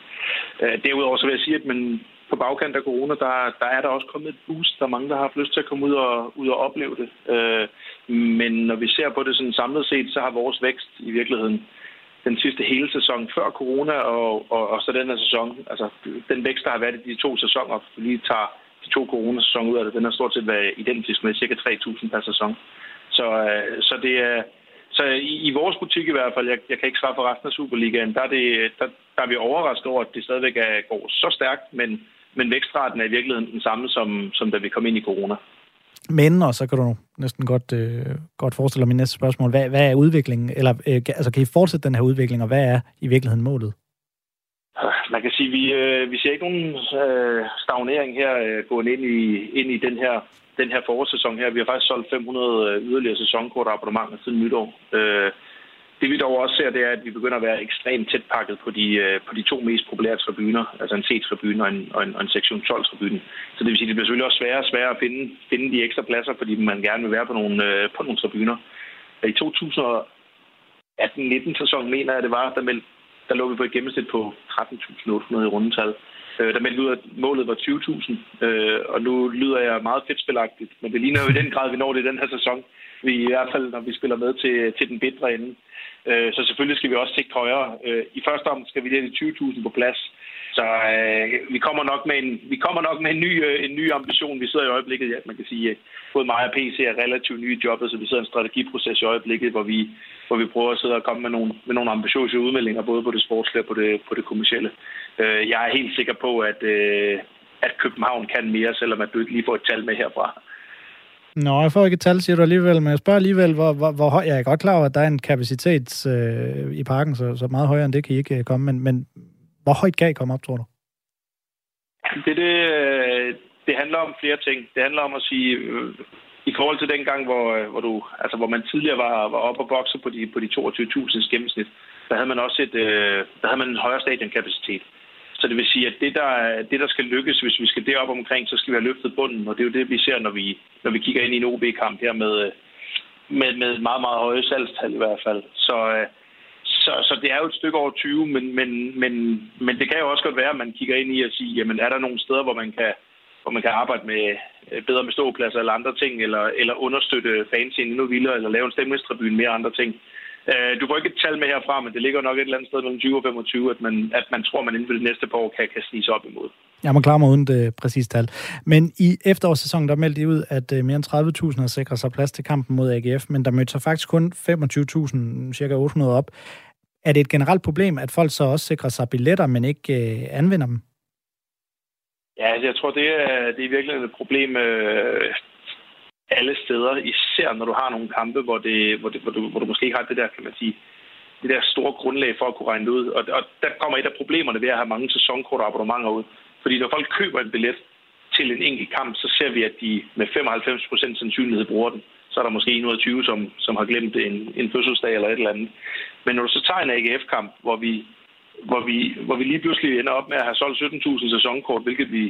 Øh, derudover så vil jeg sige, at man, på bagkant af corona, der, der er der også kommet et boost. Der er mange, der har haft lyst til at komme ud og, ud og opleve det. Øh, men når vi ser på det sådan samlet set, så har vores vækst i virkeligheden den sidste hele sæson før corona, og, og, og så den her sæson. Altså, den vækst, der har været i de to sæsoner, hvis vi lige tager de to coronasæsoner ud af det, den har stort set været identisk med cirka 3.000 per sæson. Så, øh, så det er... Så i, i vores butik i hvert fald, jeg, jeg kan ikke svare for resten af Superligaen, der er, det, der, der er vi overrasket over, at det stadigvæk er, går så stærkt, men, men vækstraten er i virkeligheden den samme, som, som da vi kom ind i corona. Men, og så kan du næsten godt, øh, godt forestille dig min næste spørgsmål, hvad, hvad er udviklingen, eller øh, altså kan I fortsætte den her udvikling, og hvad er i virkeligheden målet? Man kan sige, at vi, øh, vi ser ikke nogen øh, stagnering her øh, gående ind i, ind i den her den her forårssæson her. Vi har faktisk solgt 500 øh, yderligere sæsonkort abonnementer siden nytår. Øh, det vi dog også ser, det er, at vi begynder at være ekstremt tæt pakket på de, øh, på de to mest populære tribuner, altså en C-tribune og en, og en, og en sektion 12-tribune. Så det vil sige, at det bliver selvfølgelig også sværere og sværere at finde, finde de ekstra pladser, fordi man gerne vil være på nogle, øh, på nogle tribuner. I 2018-19 sæsonen mener jeg, det var, der, meldte, der lå vi på et gennemsnit på 13.800 i rundetal. Øh, der meldte ud, at målet var 20.000, øh, og nu lyder jeg meget fedtspilagtigt, men det ligner jo i den grad, vi når det i den her sæson. Vi i hvert fald, når vi spiller med til, til den bedre ende. Øh, så selvfølgelig skal vi også sigte højere. Øh, I første omgang skal vi lige de 20.000 på plads. Så øh, vi kommer nok med en, vi kommer nok med en ny, øh, en ny ambition. Vi sidder i øjeblikket, ja, man kan sige, øh, både mig og PC er relativt nye i jobbet, så vi sidder i en strategiproces i øjeblikket, hvor vi, hvor vi prøver at sidde og komme med nogle, med nogle ambitiøse udmeldinger, både på det sportslige og på det, på det kommercielle. Øh, jeg er helt sikker på, at, øh, at København kan mere, selvom at du ikke lige får et tal med herfra. Nå, jeg får ikke et tal, siger du alligevel, men jeg spørger alligevel, hvor, hvor, hvor høj... Jeg er godt klar over, at der er en kapacitet øh, i parken, så, så meget højere end det kan I ikke øh, komme, men, men hvor højt gav I komme op, tror du? Det, det, det handler om flere ting. Det handler om at sige, i forhold til den gang, hvor, hvor, du, altså, hvor man tidligere var, var oppe og bokse på de, på de 22.000 gennemsnit, der havde man også et, øh, der havde man en højere stadionkapacitet. Så det vil sige, at det der, det, der skal lykkes, hvis vi skal derop omkring, så skal vi have løftet bunden. Og det er jo det, vi ser, når vi, når vi kigger ind i en OB-kamp her med, øh, med, med meget, meget høje salgstal i hvert fald. Så, øh, så, så det er jo et stykke over 20, men, men, men, men det kan jo også godt være, at man kigger ind i at sige, jamen er der nogle steder, hvor man kan, hvor man kan arbejde med øh, bedre med ståpladser eller andre ting, eller, eller understøtte fansien endnu vildere, eller lave en stemningstribune mere andre ting. Øh, du får ikke et tal med herfra, men det ligger nok et eller andet sted mellem 20 og 25, at man, at man tror, man inden for det næste par år kan, kan snige sig op imod. Ja, man klarer mig uden det præcise tal. Men i efterårssæsonen, der meldte de ud, at øh, mere end 30.000 har sikret sig plads til kampen mod AGF, men der mødte sig faktisk kun 25.000, cirka 800 op. Er det et generelt problem, at folk så også sikrer sig billetter, men ikke øh, anvender dem? Ja, altså, jeg tror, det er, det er virkelig et problem. Øh, alle steder, især når du har nogle kampe, hvor, det, hvor, det, hvor, du, hvor du måske ikke har det der, kan man sige, det der store grundlag for at kunne regne det ud. Og, og der kommer et af problemerne ved at have mange sæsonkort og abonnementer ud. Fordi når folk køber en billet til en enkelt kamp, så ser vi, at de med 95% sandsynlighed bruger den. Så er der måske 120, som, som har glemt en, en fødselsdag eller et eller andet. Men når du så tager en AGF-kamp, hvor vi, hvor, vi, hvor vi lige pludselig ender op med at have solgt 17.000 sæsonkort, hvilket vi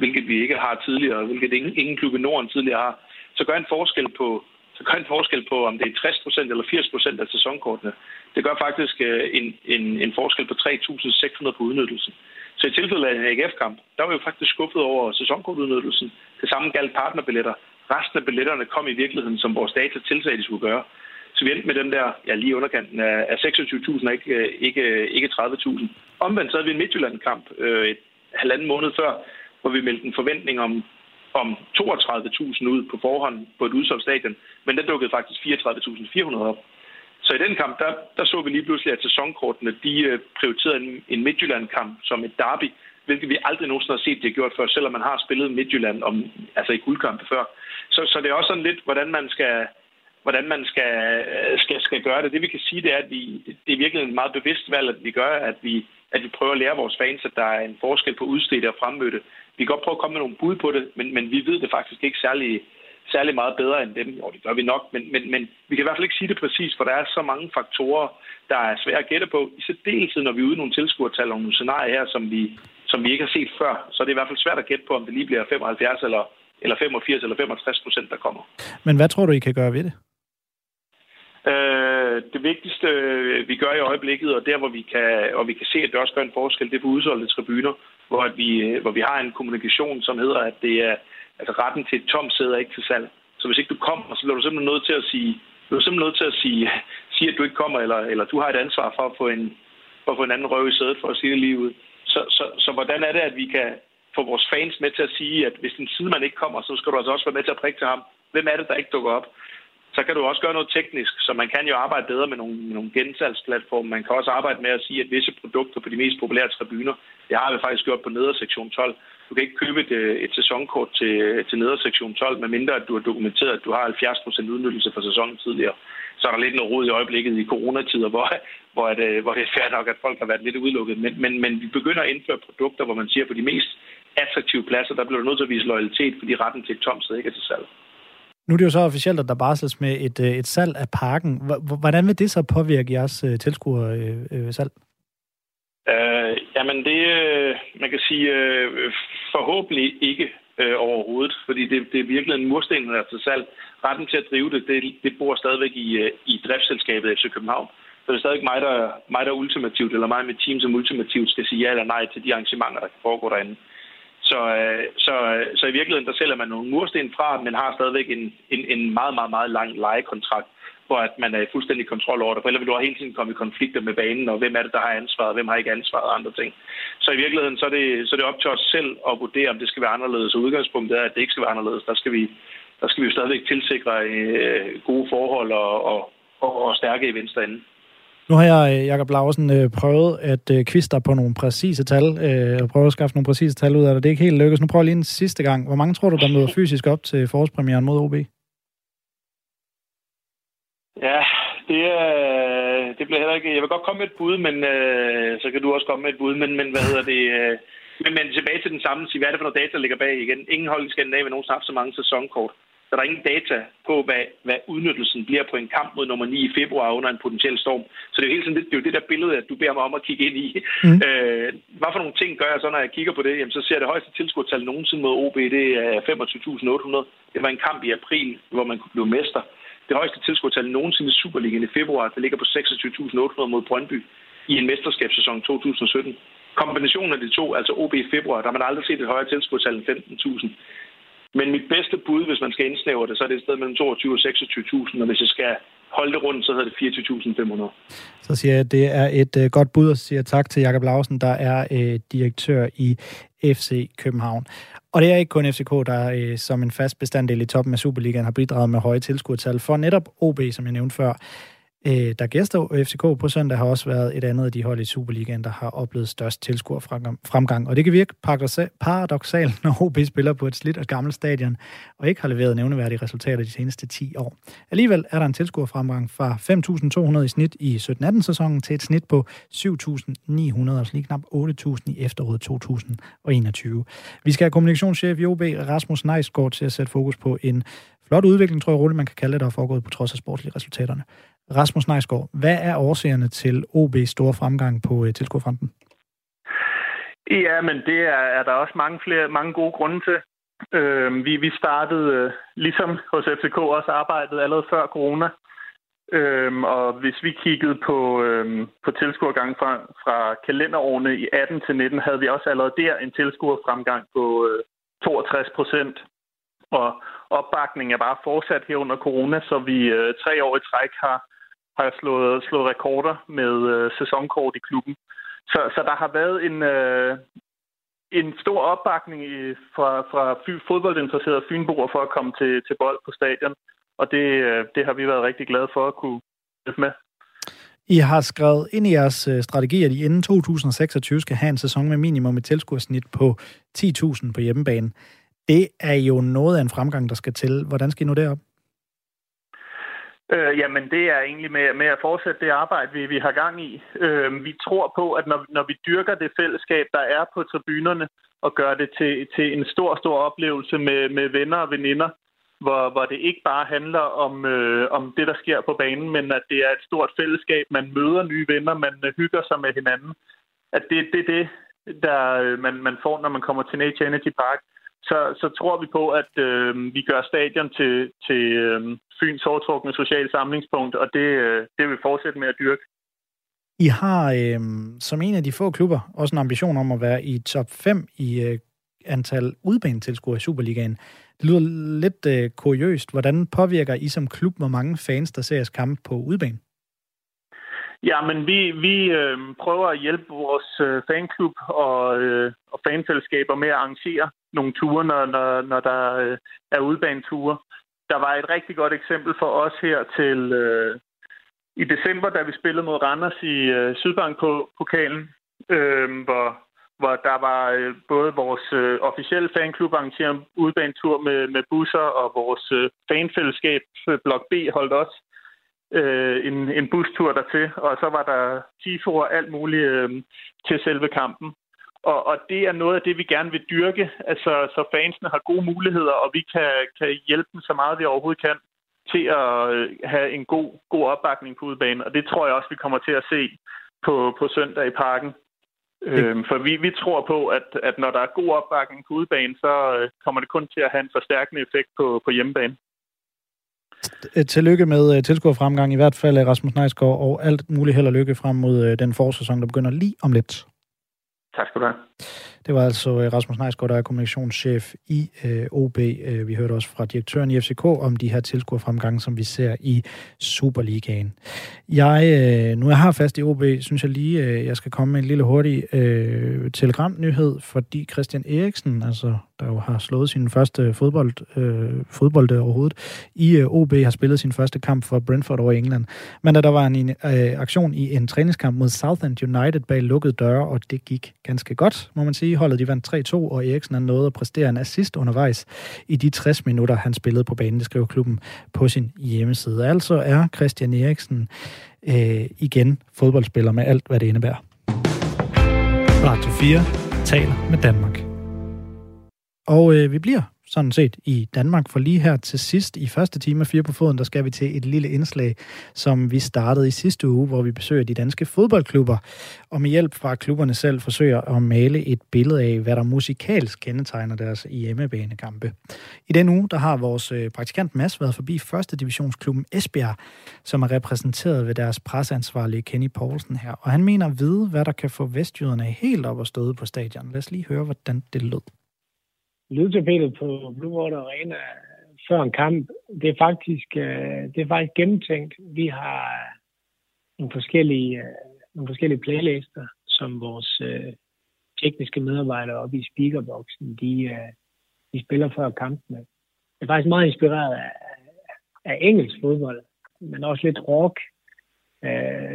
hvilket vi ikke har tidligere, hvilket ingen, ingen klub i Norden tidligere har, så gør en forskel på, så gør en forskel på, om det er 60% eller 80% af sæsonkortene. Det gør faktisk øh, en, en, en forskel på 3.600 på udnyttelsen. Så i tilfælde af en AGF-kamp, der var vi jo faktisk skuffet over sæsonkortudnyttelsen. Det samme galt partnerbilletter. Resten af billetterne kom i virkeligheden, som vores data tilsagde, de skulle gøre. Så vi endte med dem der, ja, lige underkanten af 26.000, ikke, øh, ikke, øh, ikke 30.000. Omvendt så havde vi en Midtjylland-kamp øh, et halvanden måned før, hvor vi meldte en forventning om, om 32.000 ud på forhånd på et udsolgt stadion, men der dukkede faktisk 34.400 op. Så i den kamp, der, der så vi lige pludselig, at sæsonkortene de øh, prioriterede en, en Midtjylland-kamp som et derby, hvilket vi aldrig nogensinde har set, det gjort før, selvom man har spillet Midtjylland om, altså i guldkampe før. Så, så det er også sådan lidt, hvordan man skal, hvordan man skal, øh, skal, skal gøre det. Det vi kan sige, det er, at vi, det er virkelig en meget bevidst valg, at vi gør, at vi, at vi prøver at lære vores fans, at der er en forskel på udstedte og fremmødte. Vi kan godt prøve at komme med nogle bud på det, men, men vi ved det faktisk ikke særlig, særlig meget bedre end dem. Jo, det gør vi nok, men, men, men vi kan i hvert fald ikke sige det præcis, for der er så mange faktorer, der er svære at gætte på. I særdeleshed, når vi er ude i nogle tilskuertal og nogle scenarier her, som vi, som vi ikke har set før, så er det i hvert fald svært at gætte på, om det lige bliver 75 eller, eller 85 eller 65 procent, der kommer. Men hvad tror du, I kan gøre ved det? Øh, det vigtigste, øh, vi gør i øjeblikket, og der, hvor vi kan, og vi kan se, at det også gør en forskel, det er på udsolgte tribuner, hvor, at vi, øh, hvor vi har en kommunikation, som hedder, at det er altså retten til et tomt sæde er ikke til salg. Så hvis ikke du kommer, så bliver du simpelthen nødt til at sige, du er simpelthen nødt til at sige, sige sige, at du ikke kommer, eller, eller du har et ansvar for at få en, for at få en anden røv i sædet for at sige det lige ud. Så, så, så hvordan er det, at vi kan få vores fans med til at sige, at hvis en sidemand ikke kommer, så skal du altså også være med til at prikke til ham. Hvem er det, der ikke dukker op? Så kan du også gøre noget teknisk, så man kan jo arbejde bedre med nogle, med nogle gensalgsplatforme. Man kan også arbejde med at sige, at visse produkter på de mest populære tribuner, det har vi faktisk gjort på nedersektion 12. Du kan ikke købe et, øh, et sæsonkort til, til nedersektion 12, medmindre at du har dokumenteret, at du har 70% udnyttelse for sæsonen tidligere. Så er der lidt noget rod i øjeblikket i coronatider, hvor, hvor, det, hvor det er fair nok, at folk har været lidt udelukket. Men, men, men vi begynder at indføre produkter, hvor man siger, på de mest attraktive pladser, der bliver du nødt til at vise loyalitet, fordi retten til et tomt sted ikke er til salg. Nu er det jo så officielt, at der barsles med et, øh, et salg af parken. Hvordan vil det så påvirke jeres øh, tilskuersalg? Øh, øh, øh, jamen det, man kan sige, øh, forhåbentlig ikke øh, overhovedet, fordi det, det er virkelig en mursten, der er til salg. Retten til at drive det, det, det bor stadigvæk i, i driftsselskabet FC København. Så det er stadig mig, der, mig, der ultimativt, eller mig med team, som ultimativt skal sige ja eller nej til de arrangementer, der kan foregå derinde. Øh, så, øh, så, øh, så i virkeligheden, der sælger man nogle mursten fra, men har stadigvæk en, en, en meget, meget, meget lang lejekontrakt, hvor at man er i fuldstændig kontrol over det. For ellers vil du hele tiden komme i konflikter med banen, og hvem er det, der har ansvaret, og hvem har ikke ansvaret og andre ting. Så i virkeligheden, så er, det, så er det op til os selv at vurdere, om det skal være anderledes. Og udgangspunktet er, at det ikke skal være anderledes. Der skal vi, der skal vi jo stadigvæk tilsikre øh, gode forhold og, og, og, og stærke events derinde. Nu har jeg, øh, Jakob Lausen, øh, prøvet at øh, kviste på nogle præcise tal, øh, og prøve at skaffe nogle præcise tal ud af det. Det er ikke helt lykkedes. Nu prøver jeg lige en sidste gang. Hvor mange tror du, der møder fysisk op til forårspremieren mod OB? Ja, det, øh, det bliver heller ikke... Jeg vil godt komme med et bud, men øh, så kan du også komme med et bud. Men, men hvad hedder det... Øh, men, men tilbage til den samme. Sig, hvad er det for noget data, der ligger bag igen? Ingen hold i Skandinavien nogensinde har haft så mange sæsonkort. Der er ingen data på, hvad, hvad udnyttelsen bliver på en kamp mod nummer 9 i februar under en potentiel storm. Så det er jo hele tiden det, det, er jo det der billede, at du beder mig om at kigge ind i. Mm. Øh, hvad for nogle ting gør jeg så, når jeg kigger på det? Jamen, så ser det højeste tilskuertal nogensinde mod OB, det er 25.800. Det var en kamp i april, hvor man kunne blive mester. Det højeste tilskuertal nogensinde i Superligaen i februar, det ligger på 26.800 mod Brøndby i en mesterskabssæson 2017. Kombinationen af de to, altså OB i februar, der har man aldrig set et højere tilskuertal end 15.000. Men mit bedste bud, hvis man skal indsnævre det, så er det et sted mellem 22 og 26.000, og hvis jeg skal holde det rundt, så hedder det 24.500. Så siger jeg, at det er et uh, godt bud, og siger tak til Jakob Lausen, der er uh, direktør i FC København. Og det er ikke kun FCK, der uh, som en fast bestanddel i toppen af Superligaen har bidraget med høje tilskuertal. For netop OB, som jeg nævnte før, Øh, der gæster FCK på søndag har også været et andet af de hold i Superligaen, der har oplevet størst tilskuerfremgang. Og det kan virke paradoxalt, når OB spiller på et slidt og gammelt stadion, og ikke har leveret nævneværdige resultater de seneste 10 år. Alligevel er der en tilskuerfremgang fra 5.200 i snit i 17-18 sæsonen til et snit på 7.900, altså lige knap 8.000 i efteråret 2021. Vi skal have kommunikationschef i OB, Rasmus Neisgaard, til at sætte fokus på en flot udvikling, tror jeg roligt, man kan kalde det, der er foregået på trods af sportslige resultaterne. Rasmus Neisgaard, hvad er årsagerne til OB's store fremgang på øh, tilskuerfronten? Ja, men det er, er der også mange flere, mange gode grunde til. Øh, vi, vi startede, øh, ligesom hos FCK, også arbejdet allerede før corona. Øhm, og hvis vi kiggede på, øhm, på tilskuergang fra, fra kalenderårene i 18 til 19, havde vi også allerede der en tilskuerfremgang på øh, 62 procent. Og opbakning er bare fortsat her under corona, så vi øh, tre år i træk har, har slået, slået rekorder med øh, sæsonkort i klubben. Så, så der har været en, øh, en stor opbakning i, fra, fra fodboldinteresserede fynboer for at komme til, til bold på stadion. Og det, øh, det har vi været rigtig glade for at kunne hjælpe med. I har skrevet ind i jeres øh, strategi, at I inden 2026 skal have en sæson med minimum et tilskuersnit på 10.000 på hjemmebane. Det er jo noget af en fremgang, der skal til. Hvordan skal I nå derop? Øh, jamen, det er egentlig med, med at fortsætte det arbejde, vi, vi har gang i. Øh, vi tror på, at når, når vi dyrker det fællesskab, der er på tribunerne, og gør det til, til en stor, stor oplevelse med, med venner og veninder, hvor, hvor det ikke bare handler om, øh, om det, der sker på banen, men at det er et stort fællesskab. Man møder nye venner, man øh, hygger sig med hinanden. At det er det, det, der øh, man, man får, når man kommer til Nature Energy Park så, så tror vi på, at øh, vi gør stadion til, til øh, Fyns hårdtrukne social samlingspunkt, og det, øh, det vil vi fortsætte med at dyrke. I har øh, som en af de få klubber også en ambition om at være i top 5 i øh, antal udbanetilskuere i Superligaen. Det lyder lidt øh, kuriøst. Hvordan påvirker I som klub, hvor mange fans, der ser jeres kamp på udbanen? Ja, men vi, vi øh, prøver at hjælpe vores øh, fanklub og, øh, og fanfællesskaber med at arrangere nogle ture, når, når, når der øh, er udbaneture. Der var et rigtig godt eksempel for os her til øh, i december, da vi spillede mod Randers i øh, Sydbank-pokalen, øh, hvor, hvor der var øh, både vores øh, officielle fanklub arrangeret udbanetur med, med busser, og vores øh, fanfællesskab, øh, Blok B, holdt også øh, en, en bustur dertil, og så var der tifo og alt muligt øh, til selve kampen. Og, og det er noget af det, vi gerne vil dyrke, altså, så fansene har gode muligheder, og vi kan, kan hjælpe dem så meget, vi overhovedet kan til at øh, have en god, god opbakning på udbanen. Og det tror jeg også, vi kommer til at se på, på søndag i parken. Øhm, for vi, vi tror på, at, at når der er god opbakning på udbanen, så øh, kommer det kun til at have en forstærkende effekt på, på hjemmebane. Øh, tillykke med uh, tilskuerfremgang, i hvert fald øh, Rasmus Neisgaard, og alt muligt held og lykke frem mod uh, den forsæson, der begynder lige om lidt. Tak skal du have. Det var altså øh, Rasmus Neisgaard, der er kommunikationschef i øh, OB. Øh, vi hørte også fra direktøren i FCK om de her tilskuerfremgange, som vi ser i Superligaen. Jeg, øh, nu jeg har fast i OB, synes jeg lige, øh, jeg skal komme med en lille hurtig øh, telegramnyhed, fordi Christian Eriksen, altså der jo har slået sin første fodbold, øh, fodbold øh, overhovedet, i øh, OB har spillet sin første kamp for Brentford over England. Men da der var en øh, aktion i en træningskamp mod Southend United bag lukkede døre, og det gik ganske godt, må man sige. Holdet de vandt 3-2, og Eriksen har nået at præstere en assist undervejs i de 60 minutter, han spillede på banen, det skriver klubben på sin hjemmeside. Altså er Christian Eriksen øh, igen fodboldspiller med alt, hvad det indebærer. Radio 4 taler med Danmark. Og øh, vi bliver sådan set i Danmark, for lige her til sidst i første time fire på foden, der skal vi til et lille indslag, som vi startede i sidste uge, hvor vi besøger de danske fodboldklubber, og med hjælp fra klubberne selv forsøger at male et billede af, hvad der musikalsk kendetegner deres hjemmebanekampe. I den uge, der har vores øh, praktikant Mads været forbi første divisionsklubben Esbjerg, som er repræsenteret ved deres presseansvarlige Kenny Poulsen her, og han mener at vide, hvad der kan få vestjyderne helt op og støde på stadion. Lad os lige høre, hvordan det lød lydtapetet på Blue Water Arena før en kamp, det er faktisk, øh, det er faktisk gennemtænkt. Vi har øh, nogle forskellige, øh, nogle forskellige playlister, som vores tekniske medarbejdere oppe i speakerboksen, de, de spiller før kampen. Det er faktisk meget inspireret af, af engelsk fodbold, men også lidt rock.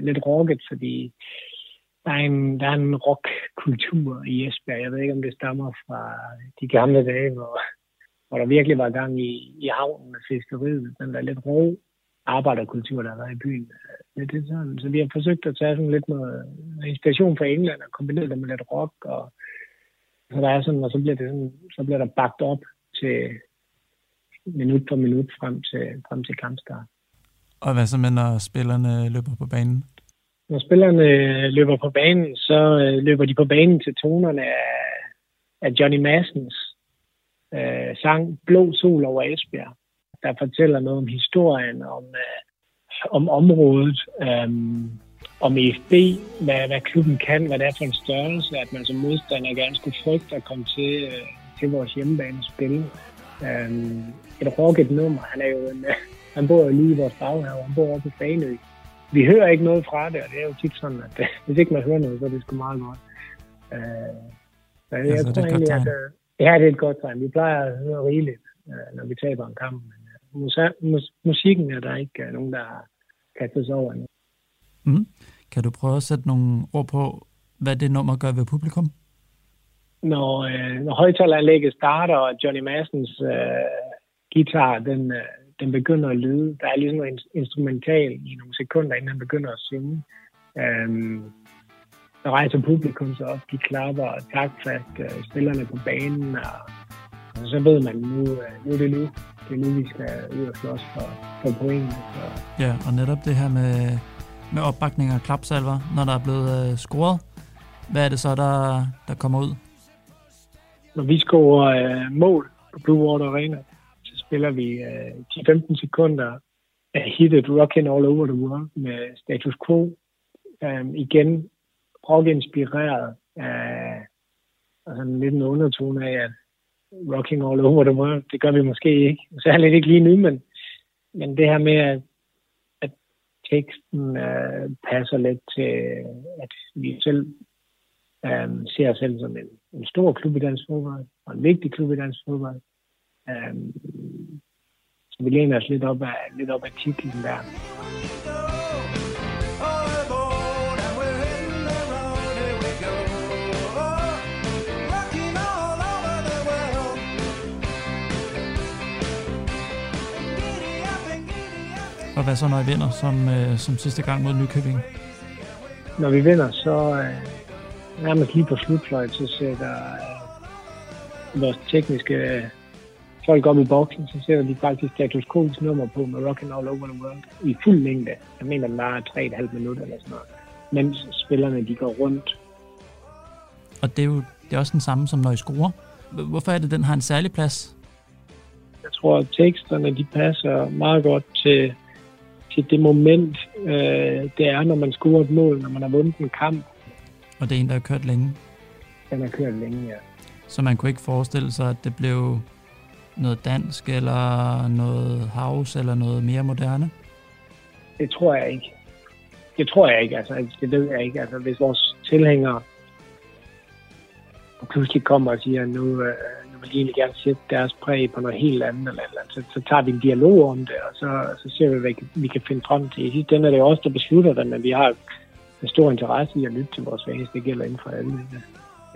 Lidt rocket, fordi der er en, der er en rockkultur i Esbjerg. Jeg ved ikke, om det stammer fra de gamle dage, hvor, hvor der virkelig var gang i, i havnen med fiskeriet. Den der lidt rå arbejderkultur, der har været i byen. Det er sådan. Så vi har forsøgt at tage sådan lidt noget inspiration fra England og kombinere det med lidt rock. Og, så der er sådan, og så bliver, det sådan, så bliver der bagt op til minut for minut frem til, frem til kampstart. Og hvad så med, når spillerne løber på banen? Når spillerne løber på banen, så øh, løber de på banen til tonerne af, af Johnny Massens øh, sang Blå Sol over Esbjerg, der fortæller noget om historien, om, øh, om området, øh, om EFB, hvad, hvad klubben kan, hvad det er for en størrelse, at man som modstander gerne skulle frygte at komme til, øh, til vores hjemmebane spil. Øh, et rocket nummer. Han er jo en, øh, han bor jo lige i vores baghave, han bor oppe på Faneø vi hører ikke noget fra det, og det er jo tit sådan, at hvis ikke man hører noget, så er det sgu meget godt. Øh, så jeg, altså, tror egentlig, at øh, ja, det er et godt tegn. Vi plejer at høre rigeligt, øh, når vi taber en kamp. Men mus- musikken er der ikke uh, nogen, der har kastet sig over. Mm. Kan du prøve at sætte nogle ord på, hvad det nummer gør ved publikum? Når, øh, når højtaleranlægget starter, og Johnny Massens øh, guitar, den, øh, den begynder at lyde. Der er ligesom noget instrumental i nogle sekunder, inden han begynder at synge. Øhm, der rejser publikum så op, de klapper og taktfast øh, spillerne på banen, og, og så ved man, nu, øh, nu er det nu. Det er nu, vi skal ud og slås for, for pointene. Så. Ja, og netop det her med, med opbakning og klapsalver, når der er blevet øh, scoret. Hvad er det så, der, der kommer ud? Når vi scorer øh, mål på Blue Water Arena, spiller vi øh, 10-15 sekunder af hittet Rockin' All Over the World med Status Quo. Um, igen rock-inspireret af altså lidt en undertone af, at Rocking All Over the World, det gør vi måske ikke. Særligt ikke lige nu, men, men det her med, at, at teksten øh, passer lidt til, at vi selv øh, ser os selv som en, en stor klub i dansk fodbold, og en vigtig klub i dansk fodbold. Øh, så vi læner os lidt op af, lidt op af titlen der. Og hvad så, når I vinder, som, øh, som sidste gang mod Nykøbing? Når vi vinder, så øh, nærmest lige på slutfløjt, så sætter øh, vores tekniske folk op i boksen, så sætter de faktisk status quo's nummer på med Rockin' All Over the World i fuld længde. Jeg mener, den var 3,5 minutter eller sådan noget. Mens spillerne, de går rundt. Og det er jo det er også den samme, som når I scorer. Hvorfor er det, den har en særlig plads? Jeg tror, at teksterne, de passer meget godt til til det moment, øh, det er, når man scorer et mål, når man har vundet en kamp. Og det er en, der har kørt længe? Den har kørt længe, ja. Så man kunne ikke forestille sig, at det blev noget dansk, eller noget house, eller noget mere moderne? Det tror jeg ikke. Det tror jeg ikke, altså. Det ved jeg ikke. Altså, hvis vores tilhængere pludselig kommer og siger, nu, øh, vil egentlig gerne sætte deres præg på noget helt andet, eller, eller så, så tager vi en dialog om det, og så, så ser vi, hvad vi kan finde frem til. I sidste ende er det også der beslutter det, men vi har en stor interesse i at lytte til vores fans. Det gælder inden for alle,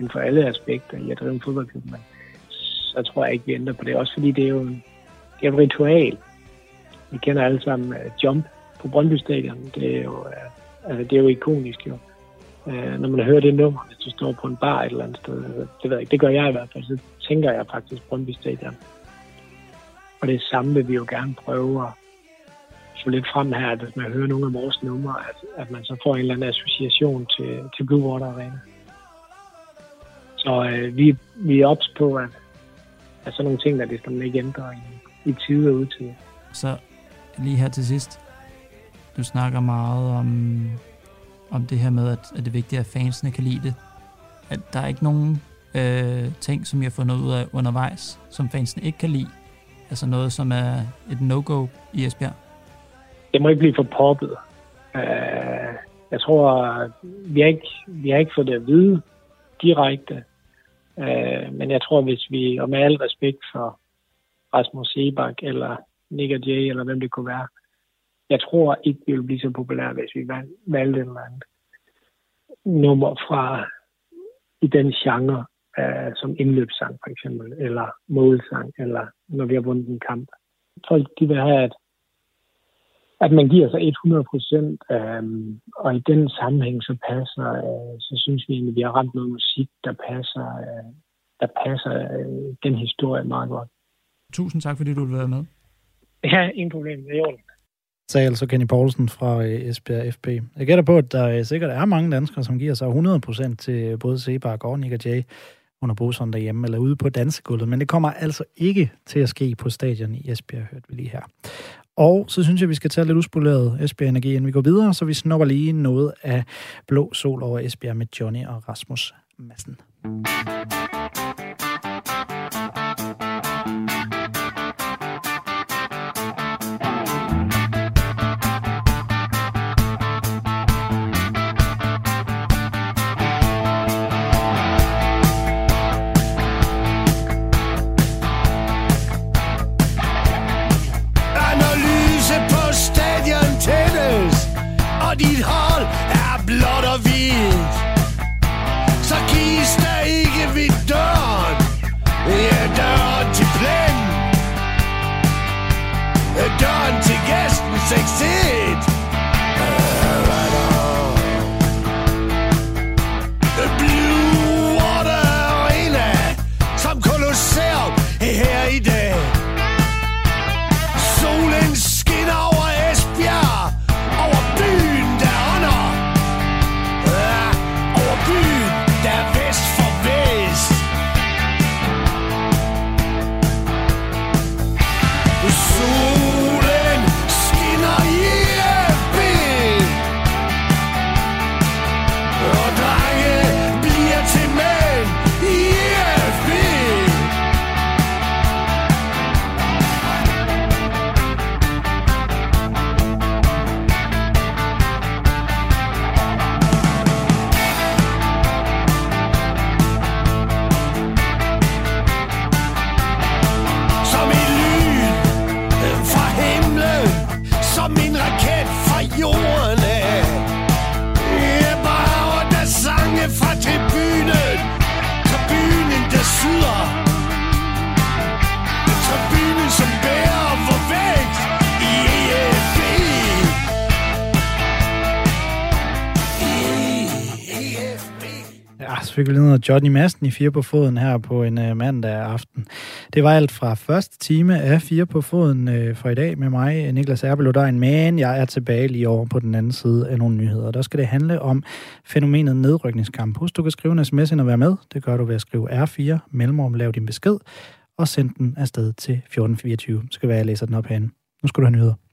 inden for alle aspekter i at drive en fodboldklub, men så tror jeg ikke, vi ændrer på det. Også fordi det er jo, en, det er et ritual. Vi kender alle sammen uh, Jump på Brøndby Stadion. Det er jo, uh, altså, det er jo ikonisk jo Uh, når man hører det nummer, hvis du står på en bar et eller andet sted. Det ved jeg ikke, det gør jeg i hvert fald, så tænker jeg faktisk Brøndby Stadion. Og det samme vil vi jo gerne prøve at få lidt frem her, at hvis man hører nogle af vores numre, at, at man så får en eller anden association til, til Blue Water Arena. Så øh, vi, vi er ops på, at, at sådan nogle ting, der det skal man ikke ændre i, i tid og udtid. Så lige her til sidst, du snakker meget om om det her med, at, at det er vigtigt, at fansene kan lide det. At der er ikke nogen øh, ting, som jeg har fundet ud af undervejs, som fansene ikke kan lide. Altså noget, som er et no-go i Esbjerg. Det må ikke blive for poppet. Uh, jeg tror, vi har, ikke, vi har ikke fået det at vide direkte. Uh, men jeg tror, hvis vi, og med al respekt for Rasmus Sebak eller Nick Jay, eller hvem det kunne være, jeg tror ikke, vi ville blive så populære, hvis vi valgte en eller anden nummer fra i den genre, uh, som indløbssang for eksempel, eller målsang, eller når vi har vundet en kamp. Folk de vil have, at, at man giver sig 100 procent, um, og i den sammenhæng så passer, uh, så synes vi egentlig, at vi har ramt noget musik, der passer, uh, der passer uh, den historie meget godt. Tusind tak, fordi du vil være med. Ja, ingen problem. Det er orden sagde altså Kenny Poulsen fra øh, Esbjerg FB. Jeg gætter på, at der øh, sikkert er mange danskere, som giver sig 100% til både Sebak og Nick og Jay under busserne derhjemme eller ude på dansegulvet, men det kommer altså ikke til at ske på stadion i Esbjerg, hørte vi lige her. Og så synes jeg, vi skal tage lidt uspoleret Esbjerg Energi, inden vi går videre, så vi snupper lige noget af blå sol over Esbjerg med Johnny og Rasmus Madsen. Johnny Madsen i Fire på Foden her på en øh, mandag aften. Det var alt fra første time af Fire på Foden uh, for i dag med mig, Niklas Erbeludegn, men jeg er tilbage lige over på den anden side af nogle nyheder. Der skal det handle om fænomenet nedrykningskamp. Husk, du kan skrive en sms ind og være med. Det gør du ved at skrive R4, mellemrum, lav din besked, og send den afsted til 1424. Så skal være, jeg læser den op herinde. Nu skal du have nyheder.